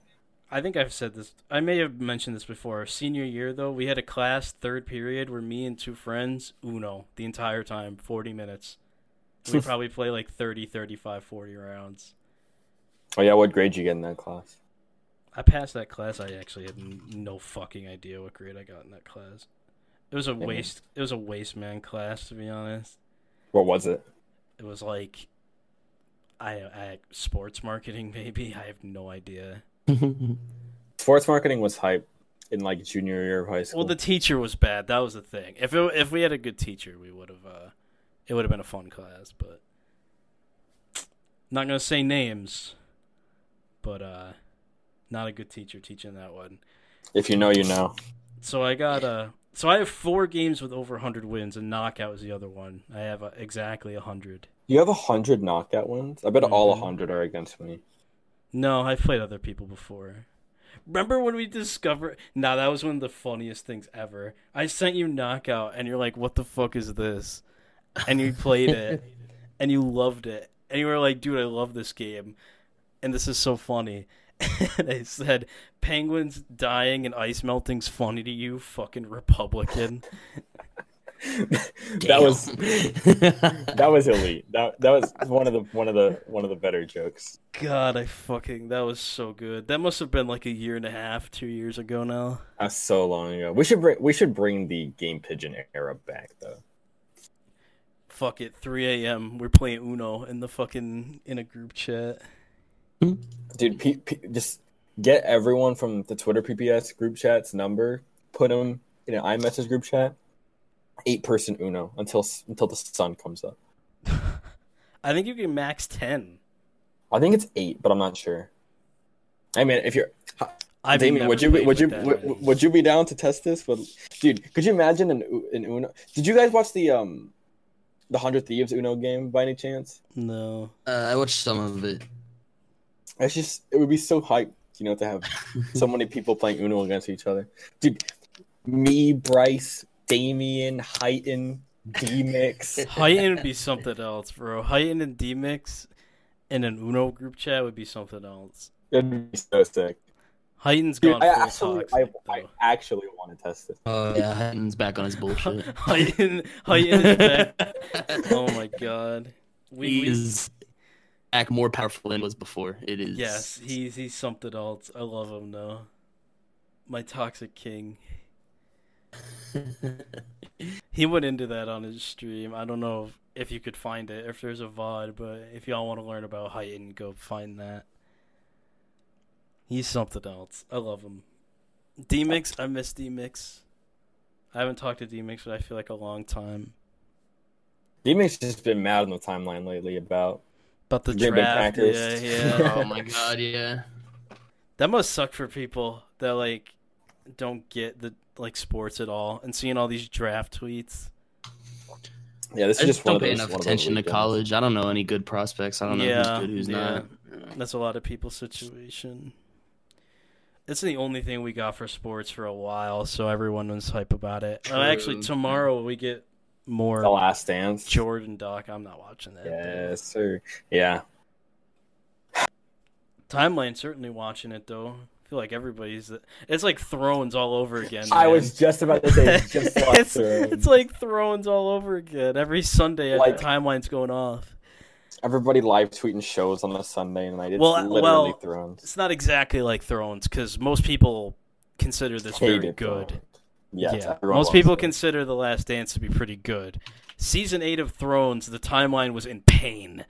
I think I've said this. I may have mentioned this before. Senior year, though, we had a class third period where me and two friends Uno the entire time, forty minutes. We probably play like 30, 35, 40 rounds. Oh yeah, what grade did you get in that class? I passed that class. I actually had no fucking idea what grade I got in that class. It was a waste. It was a waste man class, to be honest. What was it? It was like, I, I sports marketing maybe. I have no idea. Sports marketing was hype in like junior year of high school. Well, the teacher was bad. That was the thing. If it, if we had a good teacher, we would have. Uh, it would have been a fun class, but not gonna say names. But uh, not a good teacher teaching that one. if you know, you know. So I got uh so I have four games with over 100 wins, and knockout is the other one. I have uh, exactly 100. You have a hundred knockout wins. I bet all a Mhm. hundred are against me. No, I've played other people before. Remember when we discovered? Nah, that was one of the funniest things ever. I sent you knockout, and you're like, "What the fuck is this?" And you played it, and you loved it, and you were like, "Dude, I love this game," and this is so funny. and I said, "Penguins dying and ice melting's funny to you, fucking Republican." that was that was elite. That that was one of the one of the one of the better jokes. God, I fucking that was so good. That must have been like a year and a half, two years ago now. That's so long ago. We should bring we should bring the game pigeon era back though. Fuck it, 3 a.m. We're playing Uno in the fucking in a group chat. Dude, P- P- just get everyone from the Twitter PPS group chat's number, put them in an iMessage group chat, eight person Uno until until the sun comes up. I think you can max 10. I think it's eight, but I'm not sure. I mean, if you're I've Damien, would you be, would you would, would you be down to test this? But dude, could you imagine an an Uno? Did you guys watch the um the Hundred Thieves Uno game by any chance? No. Uh, I watched some of it. It's just it would be so hype, you know, to have so many people playing Uno against each other. Dude, me, Bryce, Damien, Heighton, D Mix. Heighten would be something else, bro. Heighten and D-Mix in an Uno group chat would be something else. That'd be so sick. Heighten's Dude, gone I actually, toxic, I, I actually want to test this. Oh yeah, Hatton's back on his bullshit. Heighten, Heighten is back. Oh my god. We, he we- is act more powerful than he was before. It is. Yes, he's he's something else. I love him though. My toxic king. He went into that on his stream. I don't know if, if you could find it, if there's a VOD, but if y'all want to learn about Heighten, go find that. He's something else. I love him. D Mix, I miss D Mix. I haven't talked to D Mix, but I feel like a long time. D Mix just been mad on the timeline lately about But the Green Bay draft, yeah, yeah. oh my god, yeah. That must suck for people that like don't get the like sports at all and seeing all these draft tweets. yeah. This I is just just don't pay enough one of those attention to college. I don't know any good prospects. I don't know Yeah, who's good, who's yeah. not. That's a lot of people's situation. It's the only thing we got for sports for a while, so everyone was hype about it. Uh, actually, tomorrow we get The Last Dance. Jordan Doc. I'm not watching that. Yes, sir. Yeah. Timeline certainly watching it though. I feel like everybody's. It's like Thrones all over again. I was just about to say just like it's, it's like Thrones all over again. Every Sunday, Like- the timeline's going off. everybody live tweeting shows on a Sunday night. It's Well, uh, literally well, Thrones. It's not exactly like Thrones because most people consider this very good. Thrones. Yes, yeah, most people it. consider The Last Dance to be pretty good. Season eight of Thrones, the timeline was in pain.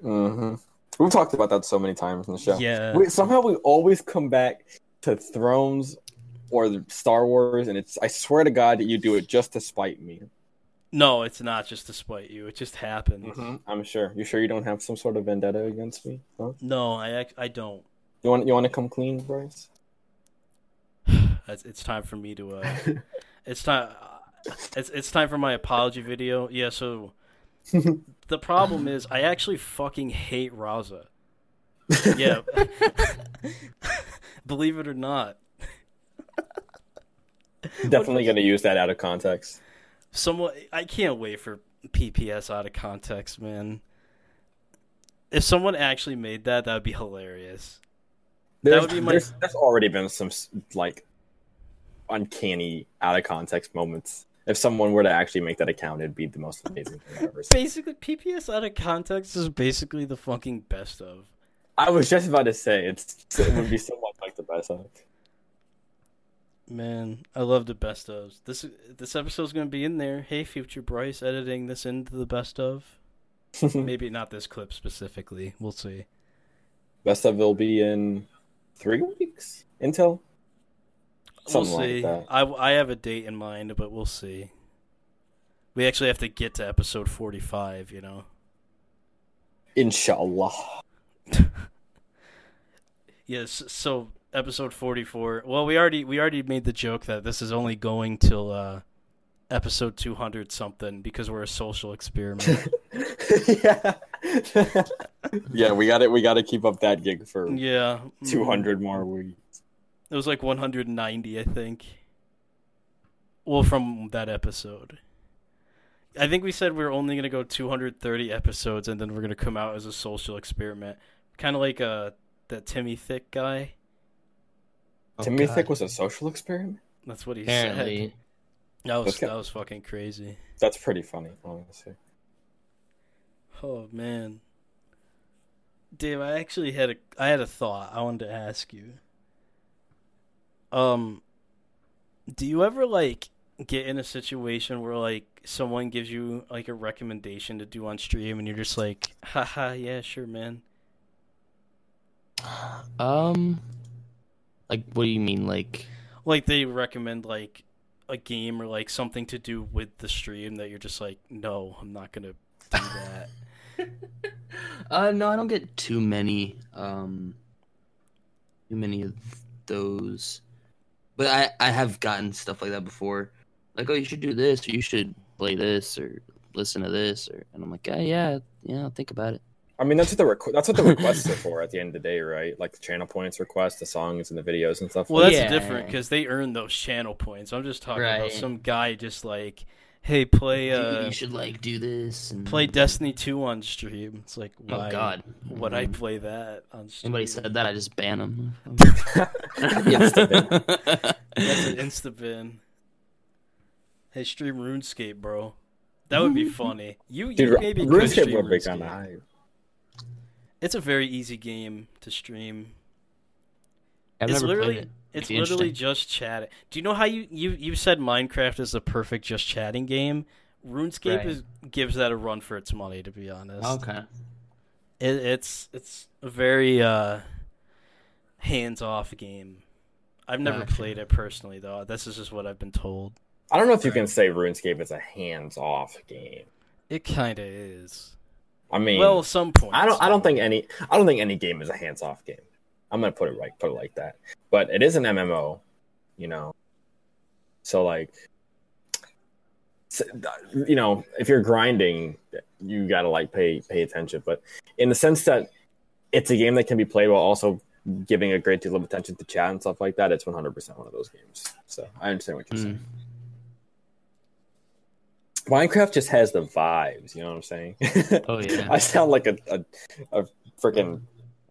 hmm We've talked about that so many times in the show. Yeah. We, somehow we always come back to Thrones or the Star Wars, and it's. I swear to God that you do it just to spite me. No, it's not just to spite you. It just happens. I'm sure. You sure you don't have some sort of vendetta against me? Huh? No, I I don't. You want you want to come clean, Bryce? It's, it's time for me to. Uh, it's time. It's it's time for my apology video. Yeah. So the problem is, I actually fucking hate Raza. Yeah. Believe it or not. Definitely going to use that out of context. Someone I can't wait for PPS out of context, man. If someone actually made that, that would be hilarious. There's, would be my- there's, there's already been some like uncanny out of context moments. If someone were to actually make that account, it'd be the most amazing thing I've ever seen. Basically, PPS out of context is basically the fucking best of. I was just about to say it's it would be so much like the best of. Man, I love the best ofs. This this episode's gonna be in there. Hey, future Bryce, editing this into the best of. Maybe not this clip specifically. We'll see. best of will be in three weeks. Intel. Something we'll like see. that. I I have a date in mind, but we'll see. We actually have to get to episode forty-five. You know. Inshallah. Yes. So episode forty-four. Well, we already we already made the joke that this is only going till uh, episode two hundred something because we're a social experiment. yeah. yeah, we got it. We got to keep up that gig for yeah. two hundred more weeks. It was like 190, I think. Well, from that episode. I think we said we are only going to go 230 episodes and then we're going to come out as a social experiment. Kind of like uh, that Timmy Thick guy. Timmy God. Thick was a social experiment. That's what he said. That was, Okay. that was fucking crazy. That's pretty funny, honestly. Oh, man. Dave, I actually had a I had a thought I wanted to ask you. Um do you ever like get in a situation where like someone gives you like a recommendation to do on stream and you're just like, haha, yeah, sure, man. um, like what do you mean? Like, Like they recommend like a game or like something to do with the stream that you're just like, no, I'm not gonna do that. uh, no, I don't get too many, um, too many of those. But I, I have gotten stuff like that before. Like, oh, you should do this, or you should play this, or listen to this, or and I'm like, yeah, yeah, yeah, I'll think about it. I mean, that's what the requ- that's what the requests are for at the end of the day, right? Like the channel points request, the songs and the videos and stuff. Well, like that's Yeah. different because they earn those channel points. I'm just talking about some guy just like, hey, play You- uh, you should like do this and play Destiny 2 on stream. It's like, Oh God, would I Mm. play that on stream? Anybody said that, I just ban them. Yes, That's an insta bin. Hey, stream RuneScape, bro. That would be funny. You, you Dude, maybe could RuneScape stream would be kind of hype. It's a very easy game to stream. I've it's never literally played it. It's literally just chatting. Do you know how you you you said Minecraft is the perfect just chatting game? RuneScape Right. is gives that a run for its money. To be honest, Okay. it, it's it's a very uh, hands off game. I've never Gotcha. played it personally though. This is just what I've been told. I don't know if you can say RuneScape is a hands-off game. It kind of is. I mean, well, some point. I don't. I don't think any. I don't think any game is a hands-off game. I'm gonna put it right. Put it like that. But it is an MMO, you know. So like, you know, if you're grinding, you gotta like pay pay attention. But in the sense that it's a game that can be played while also giving a great deal of attention to chat and stuff like that, it's 100 percent one of those games. So I understand what you're saying. Mm. Minecraft just has the vibes. You know what I'm saying? Oh, yeah. I sound like a a, a freaking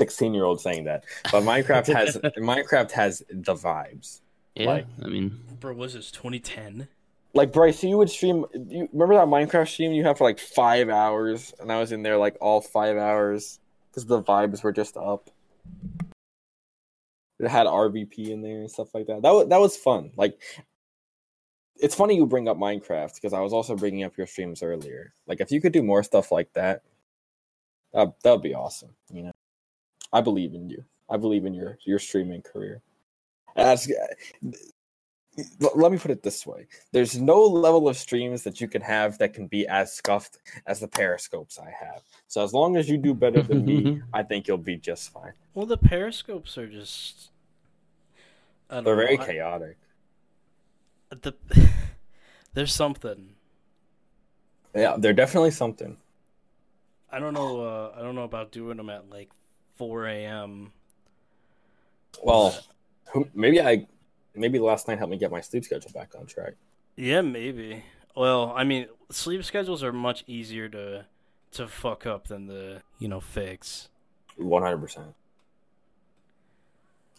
16 year old saying that, but Minecraft has Minecraft has the vibes. Yeah, Like- I mean, Bro, was this 2010? Like Bryce, you would stream. You remember that Minecraft stream you had for like five hours, and I was in there like all five hours because the vibes were just up. It had RVP in there and stuff like that. That was that was fun. Like, it's funny you bring up Minecraft because I was also bringing up your streams earlier. Like, if you could do more stuff like that, that that would be awesome. You know, I believe in you. I believe in your your streaming career. As, let me put it this way: there's no level of streams that you can have that can be as scuffed as the periscopes I have. So as long as you do better than me, I think you'll be just fine. Well, the periscopes are just they're know, very I- chaotic. the there's something Yeah, they're definitely something. I don't know. Uh, I don't know about doing them at like 4 a.m. Well, maybe I, maybe last night helped me get my sleep schedule back on track. Yeah, maybe. Well, I mean, sleep schedules are much easier to to fuck up than the you know fix. One hundred percent.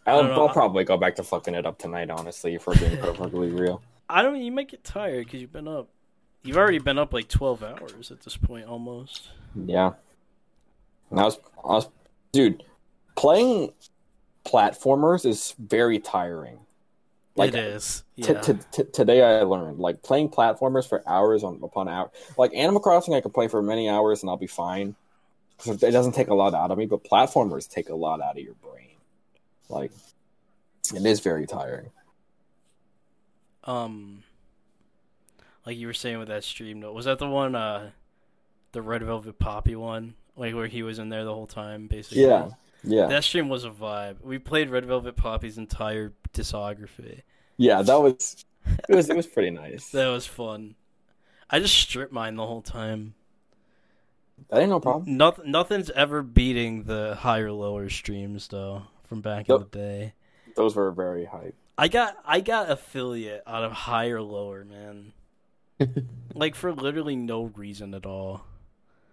I'll, probably go back to fucking it up tonight. Honestly, if we're being perfectly real. I don't. You might get tired because you've been up. You've already been up like twelve hours at this point, almost. Yeah. And I was, I was, dude, playing platformers is very tiring. Like it is. Yeah. t- t- today, I learned like playing platformers for hours on upon hour. Like Animal Crossing, I can play for many hours and I'll be fine. it doesn't take a lot out of me, but platformers take a lot out of your brain. Like, it is very tiring. um, like you were saying with that stream, was that the one? Uh, the Red Velvet Poppy one, like where he was in there the whole time, basically. Yeah, yeah, That stream was a vibe. We played Red Velvet Poppy's entire discography. yeah. That was it was it was pretty nice. That was fun. I just strip mine the whole time. That ain't no problem. Nothing, nothing's ever beating the higher lower streams though from back in the day. Those were very hype. I got I got affiliate out of higher lower man, like for literally no reason at all.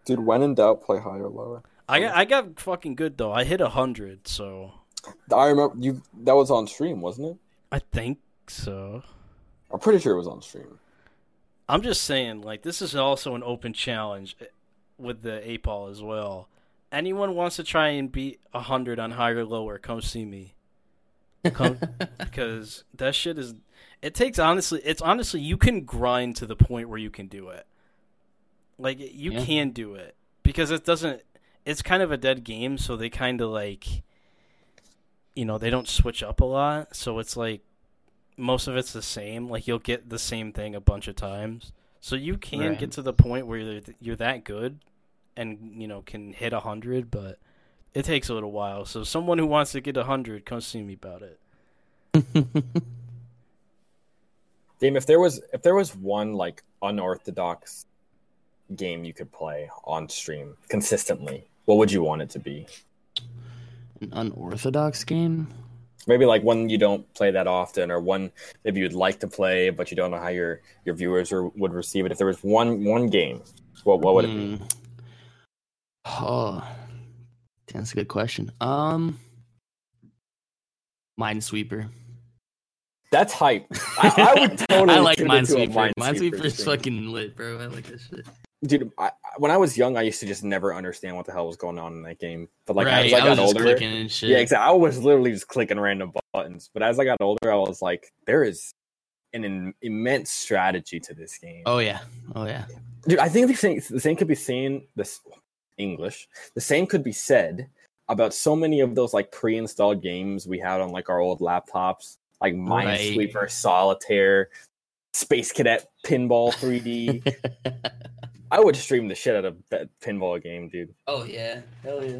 Dude, when in doubt, play higher or lower. I got I got fucking good though. I hit a hundred, so I remember you. That was on stream, wasn't it? I think so. I'm pretty sure it was on stream. I'm just saying, like this is also an open challenge eh, with the eight ball as well. Anyone wants to try and beat a hundred on higher or lower, come see me. Come, because that shit is. It takes honestly. It's honestly you can grind to the point where you can do it. Like you Yeah. can do it because it doesn't. It's kind of a dead game, so they kind of like. You know they don't switch up a lot, so it's like most of it's the same. Like you'll get the same thing a bunch of times. So you can Right. get to the point where you're, you're that good, and you know can hit a hundred, but it takes a little while. So someone who wants to get a hundred, come see me about it. Dame, if there was if there was one like unorthodox game you could play on stream consistently, what would you want it to be? An unorthodox game? Maybe like one you don't play that often, or one maybe you'd like to play but you don't know how your your viewers are, would receive it. If there was one one game, what what would it be? Hmm. Oh, that's a good question. Um, Minesweeper. That's hype. I, I would totally. I like tune into a Minesweeper. Minesweeper is fucking lit, bro. I like that shit. Dude. I, I- when I was young, I used to just never understand what the hell was going on in that game. But like right, as I I, got was just older, clicking and shit. yeah, exactly. I was literally just clicking random buttons. But as I got older, I was like, there is an immense strategy to this game. Oh yeah. Oh yeah. Dude, I think the same, the same could be seen this English. The same could be said about so many of those like pre-installed games we had on like our old laptops, like Right. Minesweeper, Solitaire, Space Cadet Pinball 3D. I would stream the shit out of that pinball game, dude. oh yeah. Hell yeah.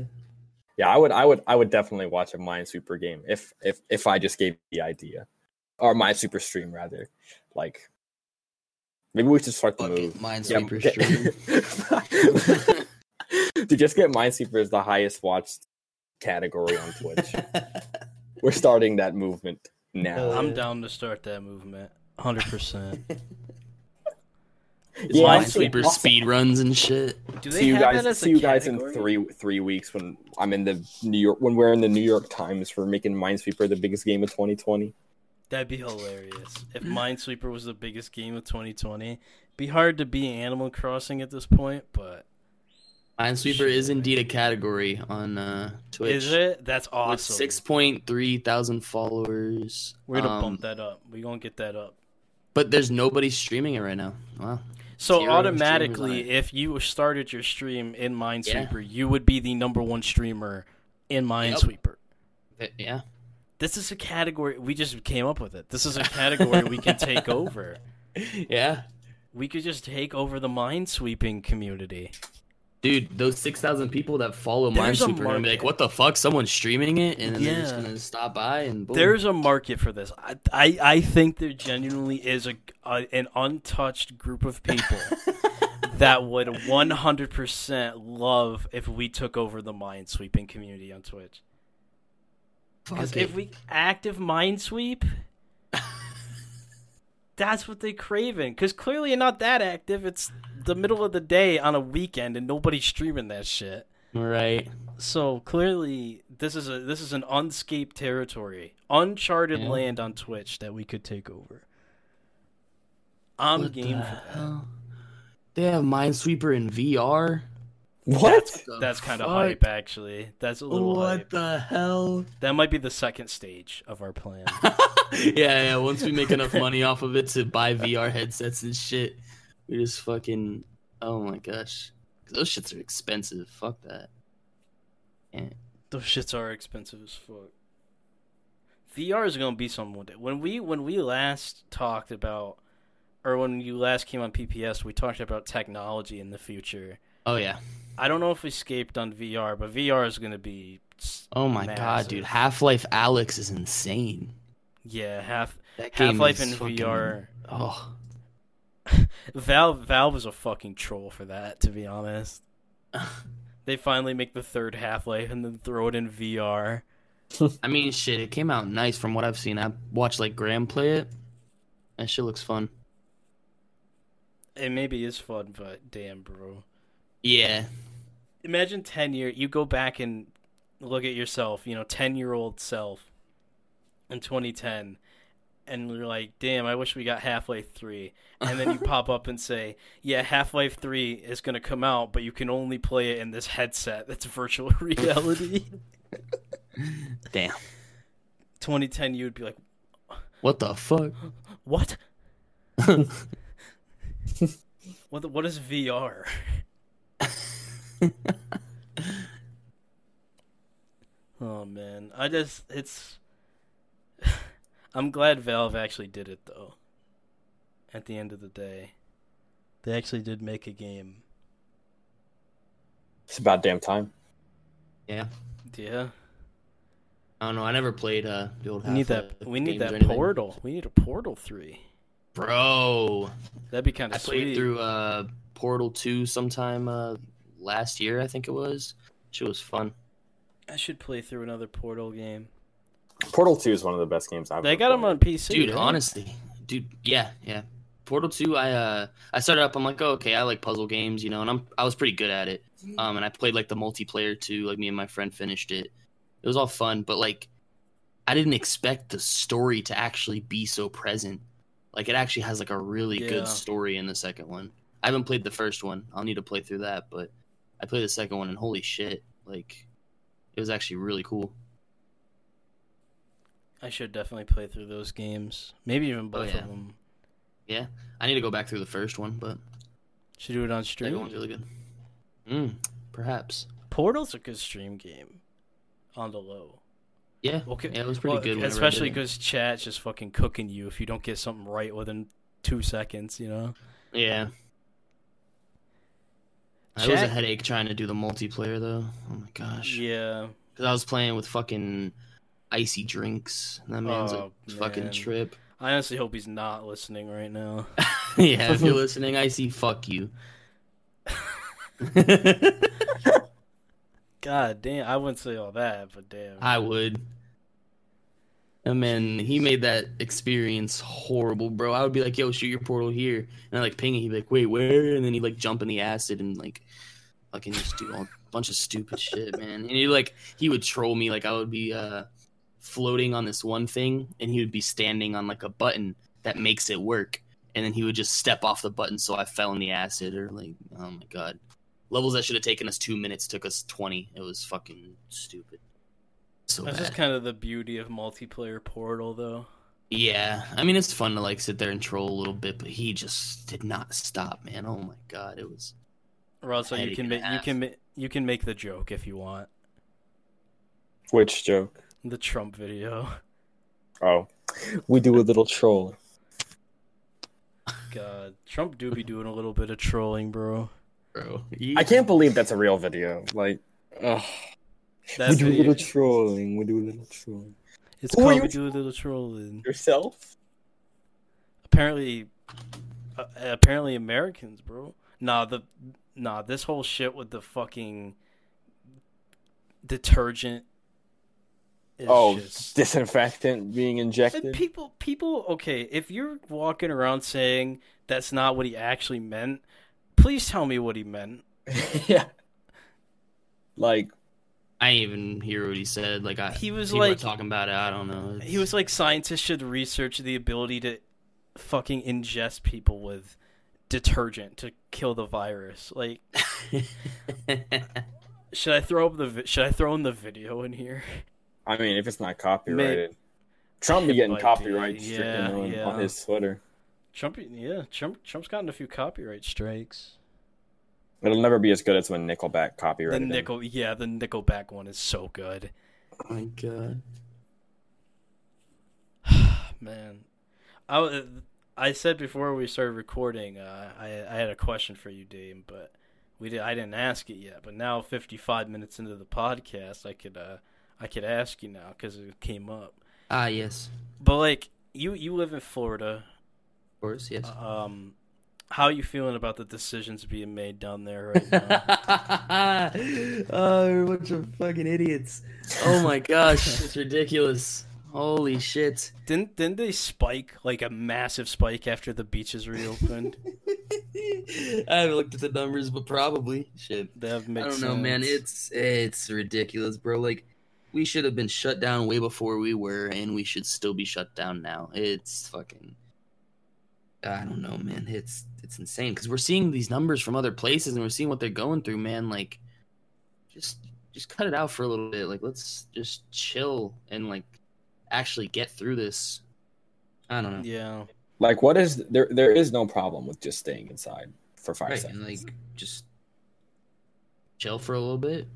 Yeah, I would, I would, I would definitely watch a Minesweeper game if, if, if I just gave the idea, or Minesweeper stream rather. Like, maybe we should start the Fuck move. it. Minesweeper get- stream. to just get Minesweeper as the highest watched category on Twitch. We're starting that movement now. I'm down to start that movement, hundred percent. Yeah, Minesweeper also- speed runs and shit. Do see they you have guys. that as See a you guys in three three weeks when I'm in the New York when we're in the New York Times for making Minesweeper the biggest game of 2020. That'd be hilarious if Minesweeper was the biggest game of 2020. Be hard to beat Animal Crossing at this point, but Minesweeper is indeed a category on uh, Twitch. is it? That's With awesome. six point three thousand followers. We're gonna Um, bump that up. We're gonna get that up. But there's nobody streaming it right now. Wow. So Zero automatically, if you started your stream in Minesweeper, you would be the number one streamer in Minesweeper. Th- Yeah. This is a category we just came up with it. This is a category we can take over. Yeah. We could just take over the minesweeping community. Dude, those six thousand people that follow There's a Minesweeper are gonna be like, "What the fuck? Someone's streaming it," and then they're just Yeah. gonna stop by and boom. There's a market for this. I I, I think there genuinely is a, a an untouched group of people that would 100% love if we took over the minesweeping community on Twitch. Because Fuck if it. we active minesweep, that's what they craving. Because clearly you're not that active. It's the middle of the day on a weekend and nobody's streaming that shit. Right. So clearly, this is a this is an unscaped territory, uncharted Yeah. land on Twitch that we could take over. I'm What game the for that. hell? They have Minesweeper in VR. What? The That's kind of hype, actually. That's a little What hype. the hell? That might be the second stage of our plan. yeah, yeah. Once we make enough money off of it to buy VR headsets and shit, we just fucking. Oh my gosh, those shits are expensive. Fuck that. Yeah. Those shits are expensive as fuck. VR is gonna be something one day. When we when we last talked about, or when you last came on PPS, we talked about technology in the future. Oh yeah. I don't know if we escaped on VR, but VR is gonna be. Oh my god, dude. Half Life Alyx is insane. Yeah, half Half Life in fucking- VR. Oh. Valve Valve is a fucking troll for that. To be honest, they finally make the third Half Life and then throw it in VR. I mean, shit. It came out nice from what I've seen. I watched like Graham play it. That shit looks fun. It maybe is fun, but damn, bro. Yeah. imagine 10 year you go back and look at yourself you know 10 year old self in 2010 and you're like damn i wish we got half-life 3 and then you pop up and say yeah half-life 3 is going to come out but you can only play it in this headset that's virtual reality Damn. 2010 you would be like What the fuck? what what, the- what is vr Oh man, I just it's. I'm glad Valve actually did it though. At the end of the day, they actually did make a game. It's about damn time. yeah. Yeah, I don't know. I never played uh the old. we need that. Half-Life We need games or that. Portal. We need a Portal three. Bro, That'd be kind of. Sweet. I of played through uh Portal 2 sometime uh last year, I think it was. Shit was fun. I should play through another Portal game. Portal Two is one of the best games I've. They ever got them on PC, Dude, right? honestly. Dude, yeah, yeah. Portal 2, I uh I started up, I'm like, oh, okay, I like puzzle games, you know, and I'm I was pretty good at it. Um and I played like the multiplayer too, like me and my friend finished it. It was all fun, but like I didn't expect the story to actually be so present. Like it actually has like a really Yeah. good story in the second one. I haven't played the first one. I'll need to play through that, but I played the second one and holy shit, like it was actually really cool. I should definitely play through those games. Maybe even both Oh, yeah. of them. Yeah. I need to go back through the first one, but Should do it on stream. one's really good. Mm, perhaps. Portal's a good stream game. On the low. Yeah. Okay, Yeah, it was pretty Well, good. Especially because chat's just fucking cooking you if you don't get something right within two seconds, you know? Yeah. It was a headache trying to do the multiplayer though. Oh my gosh. Yeah. Because I was playing with fucking icy drinks. That man's Oh, a fucking trip. I honestly hope he's not listening right now. yeah, if you're listening, I see fuck you. God damn, I wouldn't say all that, but damn. I would. And man, he made that experience horrible, bro. I would be like, "Yo, shoot your portal here," and I like ping it. He'd be like, "Wait, where?" And then he'd like jump in the acid and like, fucking just do all, a bunch of stupid shit, man. And he like he would troll me. Like I would be uh floating on this one thing, and he would be standing on like a button that makes it work, and then he would just step off the button, so I fell in the acid. Or like, oh my god, levels that should have taken us two minutes took us twenty. It was fucking stupid. So That's bad. just kind of the beauty of multiplayer Portal, though. Yeah, I mean it's fun to like sit there and troll a little bit, but he just did not stop, man. Oh my god, it was. Or also, you can make you can ma- you can make the joke if you want. Which joke? The Trump video. Oh, we do a little troll. God, Trump do be doing a little bit of trolling, bro. Bro, I can't believe that's a real video. Like, ugh. That we do a little trolling. We do a little trolling. it's Who are called you we do a little trolling. Yourself? Apparently, uh, apparently Americans, bro. Nah, the nah, this whole shit with the fucking detergent. Is Oh, just- disinfectant being And injected. people, people, okay. If you're walking around saying that's not what he actually meant, please tell me what he meant. yeah. Like, I didn't even hear what he said. Like I, He was like- talking about it. I don't know. He was like, scientists should research the ability to fucking ingest people with detergent to kill the virus. Like, should I throw up the vi- should I throw in the video in here? I mean, if it's not copyrighted, Trump be getting might be, copyright yeah, on, yeah. on his Twitter. Trump, yeah, Trump, Trump's gotten a few copyright strikes. It'll never be as good as when Nickelback The copyrighted him. nickel, yeah, the Nickelback one is so good, oh my god. man. I I said before we started recording, uh, I I had a question for you, Dame, but we did, I didn't ask it yet. But now, fifty five minutes into the podcast, I could uh I could ask you now because it came up. Ah yes, But like you you live in Florida, of course yes. um, how are you feeling about the decisions being made down there right now? oh, you're a bunch of fucking idiots. Oh my gosh, it's ridiculous. Holy shit. didn't didn't they spike like a massive spike after the beaches reopened? I haven't looked at the numbers, but probably shit. That I don't know, man. It's it's ridiculous, bro. Like we should have been shut down way before we were, and we should still be shut down now. It's fucking. I don't know, man. It's it's insane because we're seeing these numbers from other places, and we're seeing what they're going through, man. Like, just just cut it out for a little bit. Like, let's just chill and like actually get through this. I don't know. yeah. Like, what is there? There is no problem with just staying inside for five right, seconds. and like just chill for a little bit.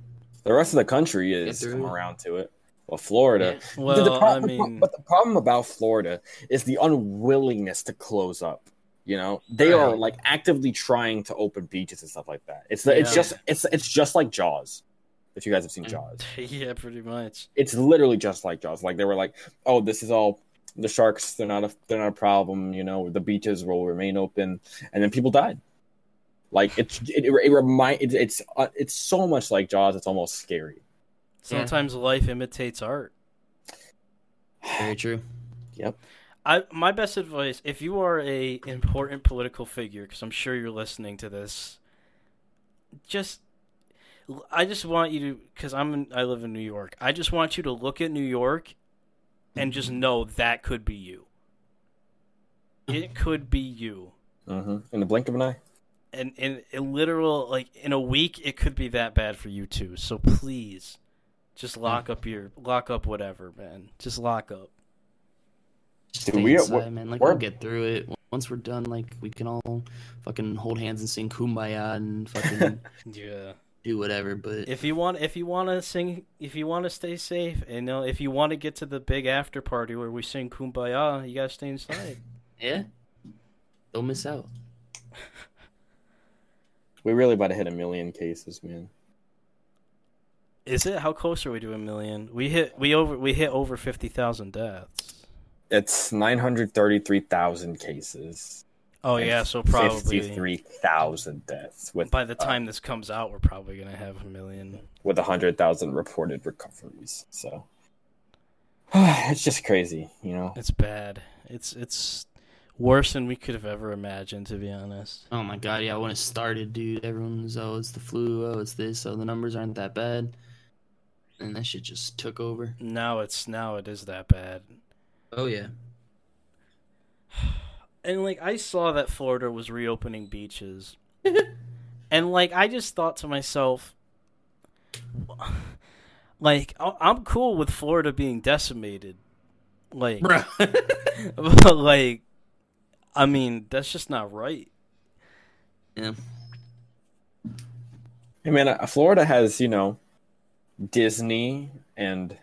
The rest of the country is through come around to it. Well, Florida. Yeah. Well, the, the I mean, but the problem about Florida is the unwillingness to close up. You know, they are like actively trying to open beaches and stuff like that. It's it's Yeah. just it's it's just like Jaws. If you guys have seen Mm. Jaws, yeah, pretty much. it's literally just like Jaws. Like they were like, oh, this is all the sharks. They're not a they're not a problem. You know, the beaches will remain open, and then people died. Like it's it, it, it remind it, it's uh, it's so much like Jaws. It's almost scary. Sometimes life imitates art. Very true. Yep. I my best advice, if you are a important political figure, because I'm sure you're listening to this, just I just want you to, because I'm in, I live in New York. I just want you to look at New York, and just know that could be you. It could be you. hmm In the blink of an eye. And in in literal like in a week it could be that bad for you too so please just lock mm. up your lock up whatever man just lock up Just Dude, stay we are- inside, we're- man. Like we're- we'll get through it. Once we're done, like we can all fucking hold hands and sing "Kumbaya" and fucking yeah do whatever. But if you want if you want to sing if you want to stay safe and you know if you want to get to the big after party where we sing kumbaya you gotta stay inside yeah, don't miss out. We really about to hit a million cases, man. is it how close are we to a million we hit we over we hit over 50,000 deaths It's nine hundred thirty-three thousand cases. oh yeah so probably fifty-three thousand deaths with by the uh, time this comes out we're probably gonna have a million with hundred thousand reported recoveries. So it's just crazy, you know. It's bad. It's it's worse than we could have ever imagined, to be honest. Oh my god, yeah, when it started, dude, everyone was oh, it's the flu, oh, it's this, oh, the numbers aren't that bad, and that shit just took over. Now it's now it is that bad. Oh yeah, And like I saw that Florida was reopening beaches. and like I just thought to myself like I'm cool with Florida being decimated. Like but like I mean, that's just not right. yeah, I mean, uh, Florida has you know Disney and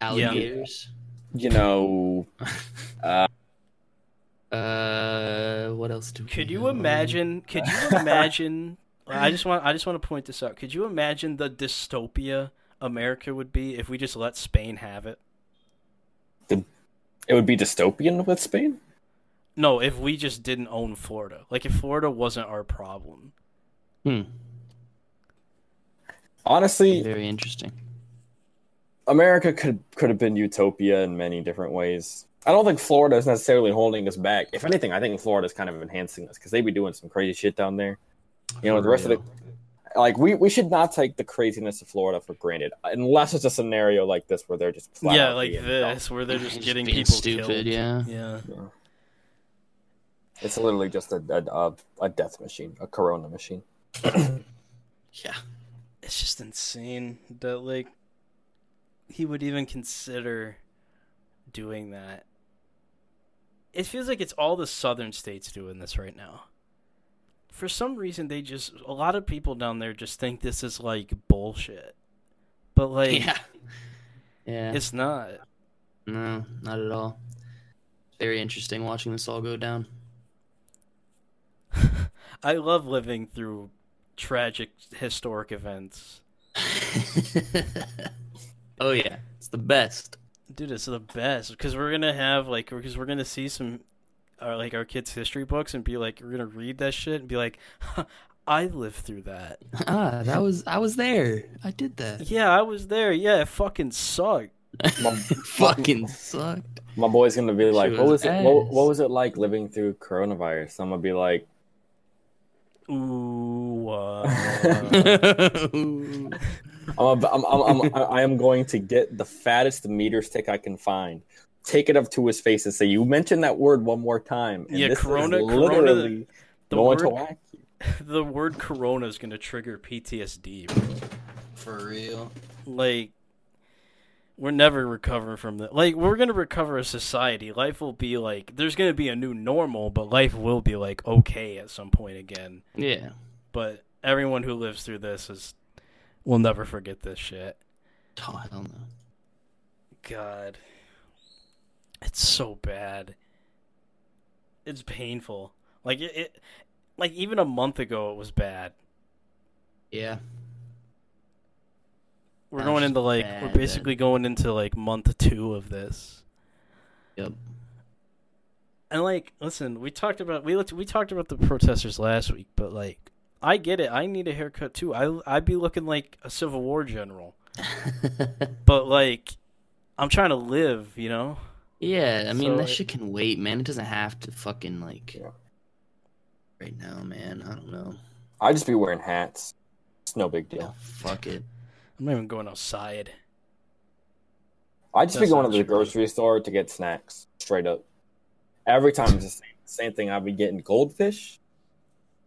alligators. you know Uh, uh, what else do? we Could you have? imagine? Could you imagine? I just want. I just want to point this out. Could you imagine the dystopia America would be if we just let Spain have it? It would be dystopian with Spain. No, if we just didn't own Florida. Like if Florida wasn't our problem. Hmm. Honestly, Very interesting. America could could have been utopia in many different ways. I don't think Florida is necessarily holding us back. If anything, I think Florida is kind of enhancing us because they be doing some crazy shit down there. You know, the rest of the like we, we should not take the craziness of Florida for granted, unless it's a scenario like this where they're just flat yeah, out like being dumb. this, where they're just Just getting people stupid, killed. yeah. Yeah. It's literally just a a, a a death machine, a Corona machine. Yeah. It's just insane that like he would even consider doing that. It feels like it's all the southern states doing this right now. For some reason they just a lot of people down there just think this is like bullshit. But like yeah. Yeah. it's not. No, not at all. Very interesting watching this all go down. I love living through tragic historic events. oh yeah, it's the best. Dude, it's the best because we're gonna have like because we're gonna see some, uh, like our kids' history books and be like we're gonna read that shit and be like, I lived through that. Ah, that was I was there. I did that. Yeah, I was there. Yeah, it fucking sucked. My, Fucking sucked. my boy's gonna be like, She "What was was it? What, what was it like living through coronavirus?" I'm gonna be like, Ooh, uh, I'm, a, I'm, I'm, I'm, I am going to get the fattest meter stick I can find, take it up to his face, and say, "You mentioned that word one more time." And Yeah, this is Corona- Corona- literally the going to word- whack you. the word "corona" is gonna trigger PTSD. Bro. For real. Like, we're never recovering from that. Like, we're gonna recover as society. Life will be like, there's gonna be a new normal, but life will be like okay at some point again. Yeah. But everyone who lives through this is will never forget this shit. Oh hell no. God. It's so bad. It's painful. Like it, it like even a month ago it was bad. Yeah. We're That's going into like bad, we're basically going into like month 2 of this. Yep. And like listen, we talked about we looked we talked about the protesters last week, but like I get it. I need a haircut too. I I'd be looking like a Civil War general. But like I'm trying to live, you know? Yeah, I mean So that it- shit can wait, man. It doesn't have to fucking like Yeah. right now, man. I don't know. I just be wearing hats. It's no big Yeah, deal. Oh, fuck it. I'm not even going outside. I just be going to the true. grocery store to get snacks. Straight up. Every time it's the same, same thing. I'll be getting goldfish,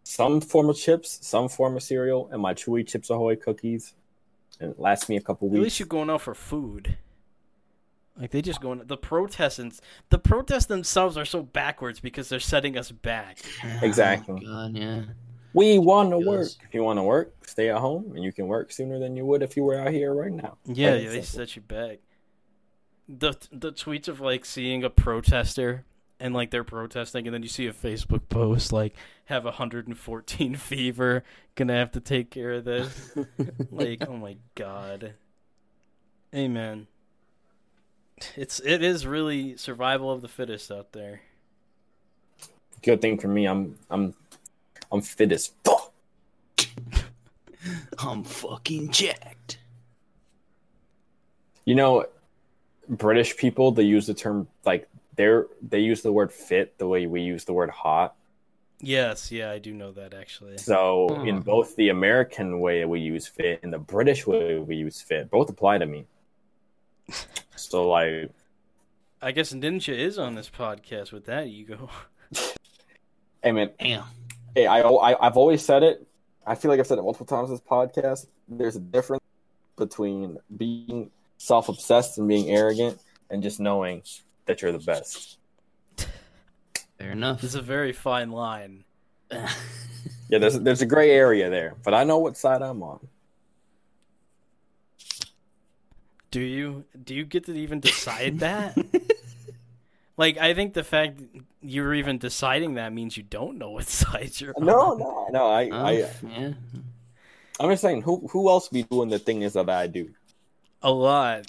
some form of chips, some form of cereal, and my Chewy Chips Ahoy cookies. And it lasts me a couple weeks. At least you're going out for food. Like they just going the protestants the protests themselves are so backwards because they're setting us back. Exactly. Oh, God, yeah. We want to work. If you want to work, stay at home, and you can work sooner than you would if you were out here right now. Yeah, yeah they set you back. The the tweets of like seeing a protester and like they're protesting and then you see a Facebook post like have 114 fever, gonna have to take care of this. like, oh my god. Amen. It's it is really survival of the fittest out there. Good thing for me, I'm I'm I'm fit as fuck. I'm fucking jacked. You know, British people they use the term like they're they use the word fit the way we use the word hot. Yes, yeah, I do know that actually. So Hmm. in both the American way we use fit and the British way we use fit, both apply to me. So like, I guess Ninja is on this podcast with that ego. hey man, Damn. hey, I, I I've always said it. I feel like I've said it multiple times in this podcast. There's a difference between being self-obsessed and being arrogant, and just knowing that you're the best. Fair enough. It's a very fine line. Yeah, there's there's a gray area there, but I know what side I'm on. Do you do you get to even decide that? like I think the fact you're even deciding that means you don't know what side you're on. No, no, no. I, Oh, I, yeah. I'm just saying, who, who else be doing the things that I do? A lot.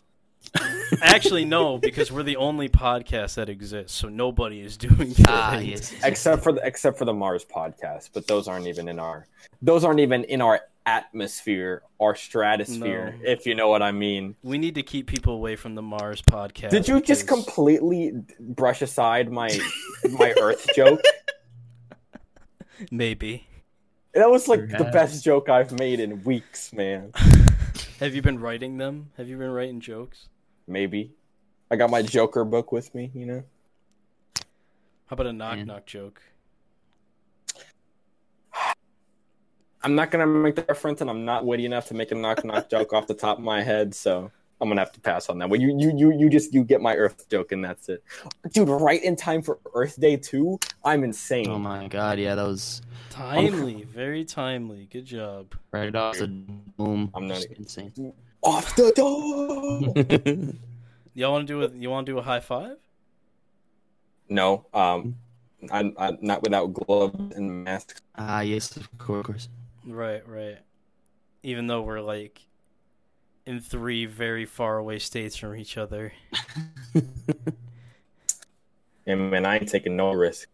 Actually no, because we're the only podcast that exists, so nobody is doing that. Ah, yes. Except for the, except for the Mars podcast, but those aren't even in our, those aren't even in our atmosphere or stratosphere, No. if you know what I mean. We need to keep people away from the Mars podcast. Did you just completely brush aside my, my Earth joke? maybe? That was like the best joke I've made in weeks, man. Have you been writing them? Have you been writing jokes? Maybe. I got my Joker book with me, you know. How about a knock Man. knock joke? I'm not gonna make the reference, and I'm not witty enough to make a knock knock joke off the top of my head, so I'm gonna have to pass on that. Well, you you you you just you get my Earth joke, and that's it, dude. Right in time for Earth Day two. I'm insane. Oh my god, yeah, that was Timely, very timely. Good job. right off the boom. I'm not Just even- insane. Mm. Off the door. Y'all want to do a you want to do a high five? no, um, I'm, I'm not without gloves and masks. Ah, yes, of course. Of course. Right, right. Even though we're like in three very far away states from each other. And man, I ain't taking no risk.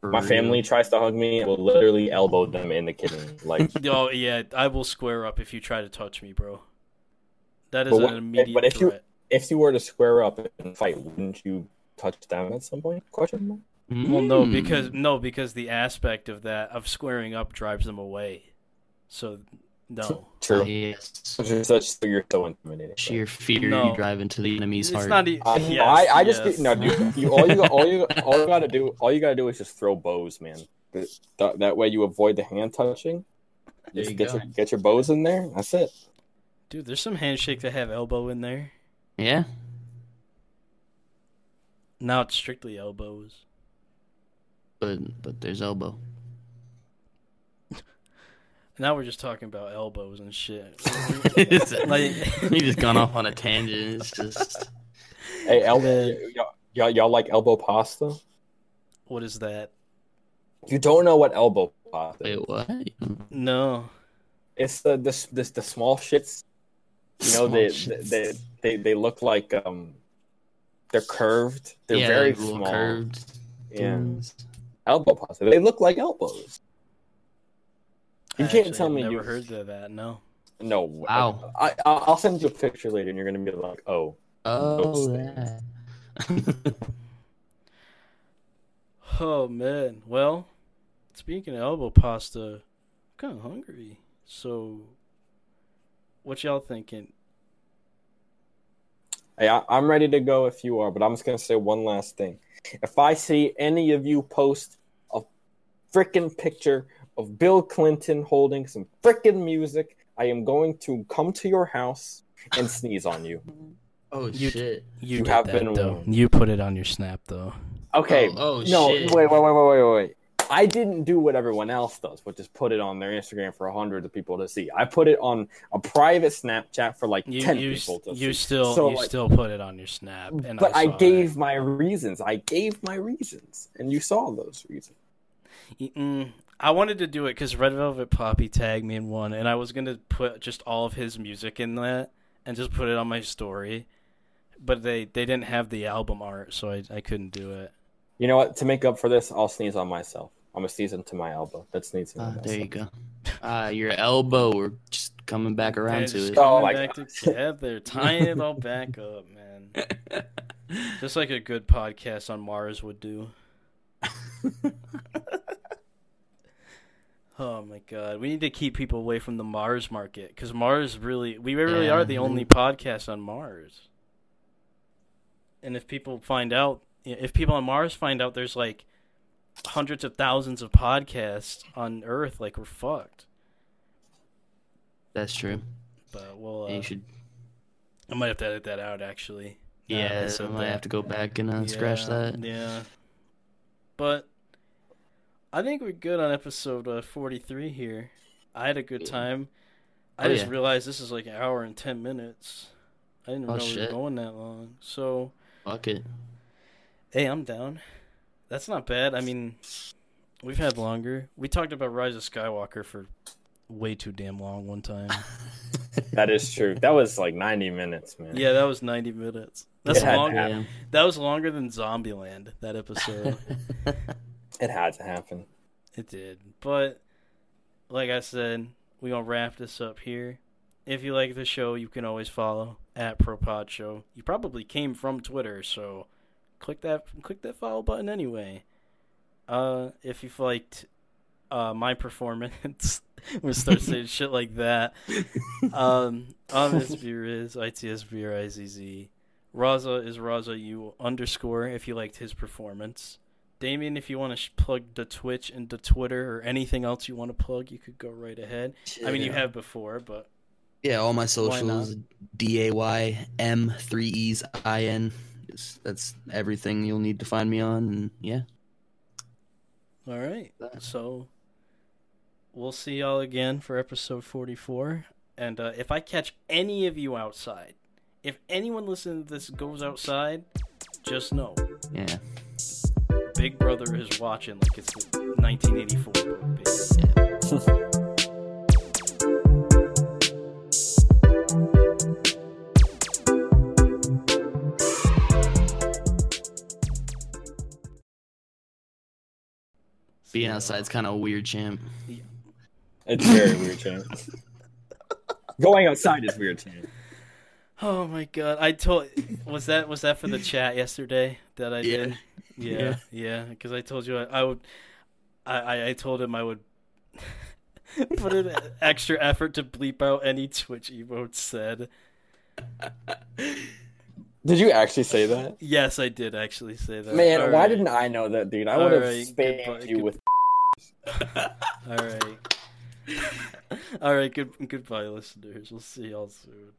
For My real. family tries to hug me, I will literally elbow them in the kidney. Like, Oh yeah, I will square up if you try to touch me, bro. That is But an what- immediate but if you- if you were to square up and fight, wouldn't you touch them at some point? Question mark. Well, no, Mm. because no, because the aspect of that of squaring up drives them away. So no, True. Ah, yes. Such, such you're so intimidating. Sheer fear No. you drive into the enemy's it's heart. not. E- I, yes, I, I just yes. no, dude. You, all you all you all you gotta do all you gotta do is just throw bows, man. That, that way you avoid the hand touching. Just you get go. your get your bows in there. That's it. Dude, there's some handshake that have elbow in there. Yeah. Now it's strictly elbows. But but there's elbow. Now we're just talking about elbows and shit. like, you just gone off on a tangent. It's just Hey, elbow, y'all, y'all, y'all like elbow pasta? What is that? You don't know what elbow pasta? is. wait, what? No. It's the this this the small shits. You know they, they they they look like um they're curved. They're yeah, very small. curved Yeah, things. elbow pasta. They look like elbows. You can't tell me Never you- heard of that. No. No. Wow. I, I I'll send you a picture later, and you're gonna be like, oh. Oh, that. Oh man. Well, speaking of elbow pasta, I'm kind of hungry. So, what y'all thinking? Hey, I, I'm ready to go if you are, but I'm just gonna say one last thing. If I see any of you post a freaking picture of Bill Clinton holding some freaking music, I am going to come to your house and sneeze on you. oh You- shit! You, You have that, been though. warned. You put it on your snap though. Okay. Oh, oh, no, shit. wait, wait, wait, wait, wait, wait. I didn't do what everyone else does, which is put it on their Instagram for hundreds of people to see. I put it on a private Snapchat for like You ten you, people to you see. still So, you like- still put it on your snap. And but I, saw gave my reasons. I gave my reasons, and you saw those reasons. it. Mm, I wanted to do it because Red Velvet Poppy tagged me in one, and I was gonna put just all of his music in that and just put it on my story. But they, they didn't have the album art, so I, I couldn't do it. You know what? To make up for this, I'll sneeze on myself. I'm gonna sneeze into my elbow. That's sneezing. on Ah, there you go. Ah, your elbow. We're just coming back around And to just it. Oh coming my back God. together, tying it all back up, man. Just like a good podcast on Mars would do. oh my god, we need to keep people away from the Mars market because Mars really, we really Yeah. are the only podcast on Mars. And if people find out, if people on Mars find out there's like hundreds of thousands of podcasts on Earth, like we're fucked. That's true. But we'll, you uh, should. I might have to edit that out actually. Yeah, that I might that. have to go back and uh, scratch that. Yeah. But I think we're good on episode uh, 43 here. I had a good time. I Oh, just yeah. realized this is like an hour and 10 minutes. I didn't Oh, know we were going that long. So, Fuck it. Hey, I'm down. That's not bad. I mean, we've had longer. We talked about Rise of Skywalker for way too damn long one time. That is true. That was like 90 minutes, man. yeah, that was 90 minutes. That's It longer. That was longer than Zombieland. That episode. It had to happen. It did. But like I said, we gonna wrap this up here. If you like the show, you can always follow at ProPod Show. You probably came from Twitter, so click that click that follow button anyway. Uh if you've liked uh, my performance. we start saying shit like that. Um, Honest Beer is ITS Beer IZZ. Raza is Raza U underscore if you liked his performance. Damien, if you want to sh- plug the Twitch and the Twitter or anything else you want to plug, you could go right ahead. I mean, you have before, but Yeah, all my socials D A Y M three E's I N. Just- That's everything you'll need to find me on, and yeah. all right. So we'll see y'all again for episode 44. And uh, if I catch any of you outside, if anyone listening to this goes outside, just know Yeah. Big Brother is watching like it's 1984. baby. Being See y'all. outside's kind of a WeirdChamp. It's very WeirdChamp. Going outside is WeirdChamp. Oh my god! I told was that was that for the chat yesterday that I Yeah. did? Yeah, yeah. Because I told you I, I would. I, I I told him I would put in extra effort to bleep out any Twitch emotes said. Did you actually say that? Yes, I did actually say that. Man, All why right. didn't I know that, dude? I All would have right, spanked you good- with. All right. All right. Good. Goodbye, listeners. We'll see y'all soon.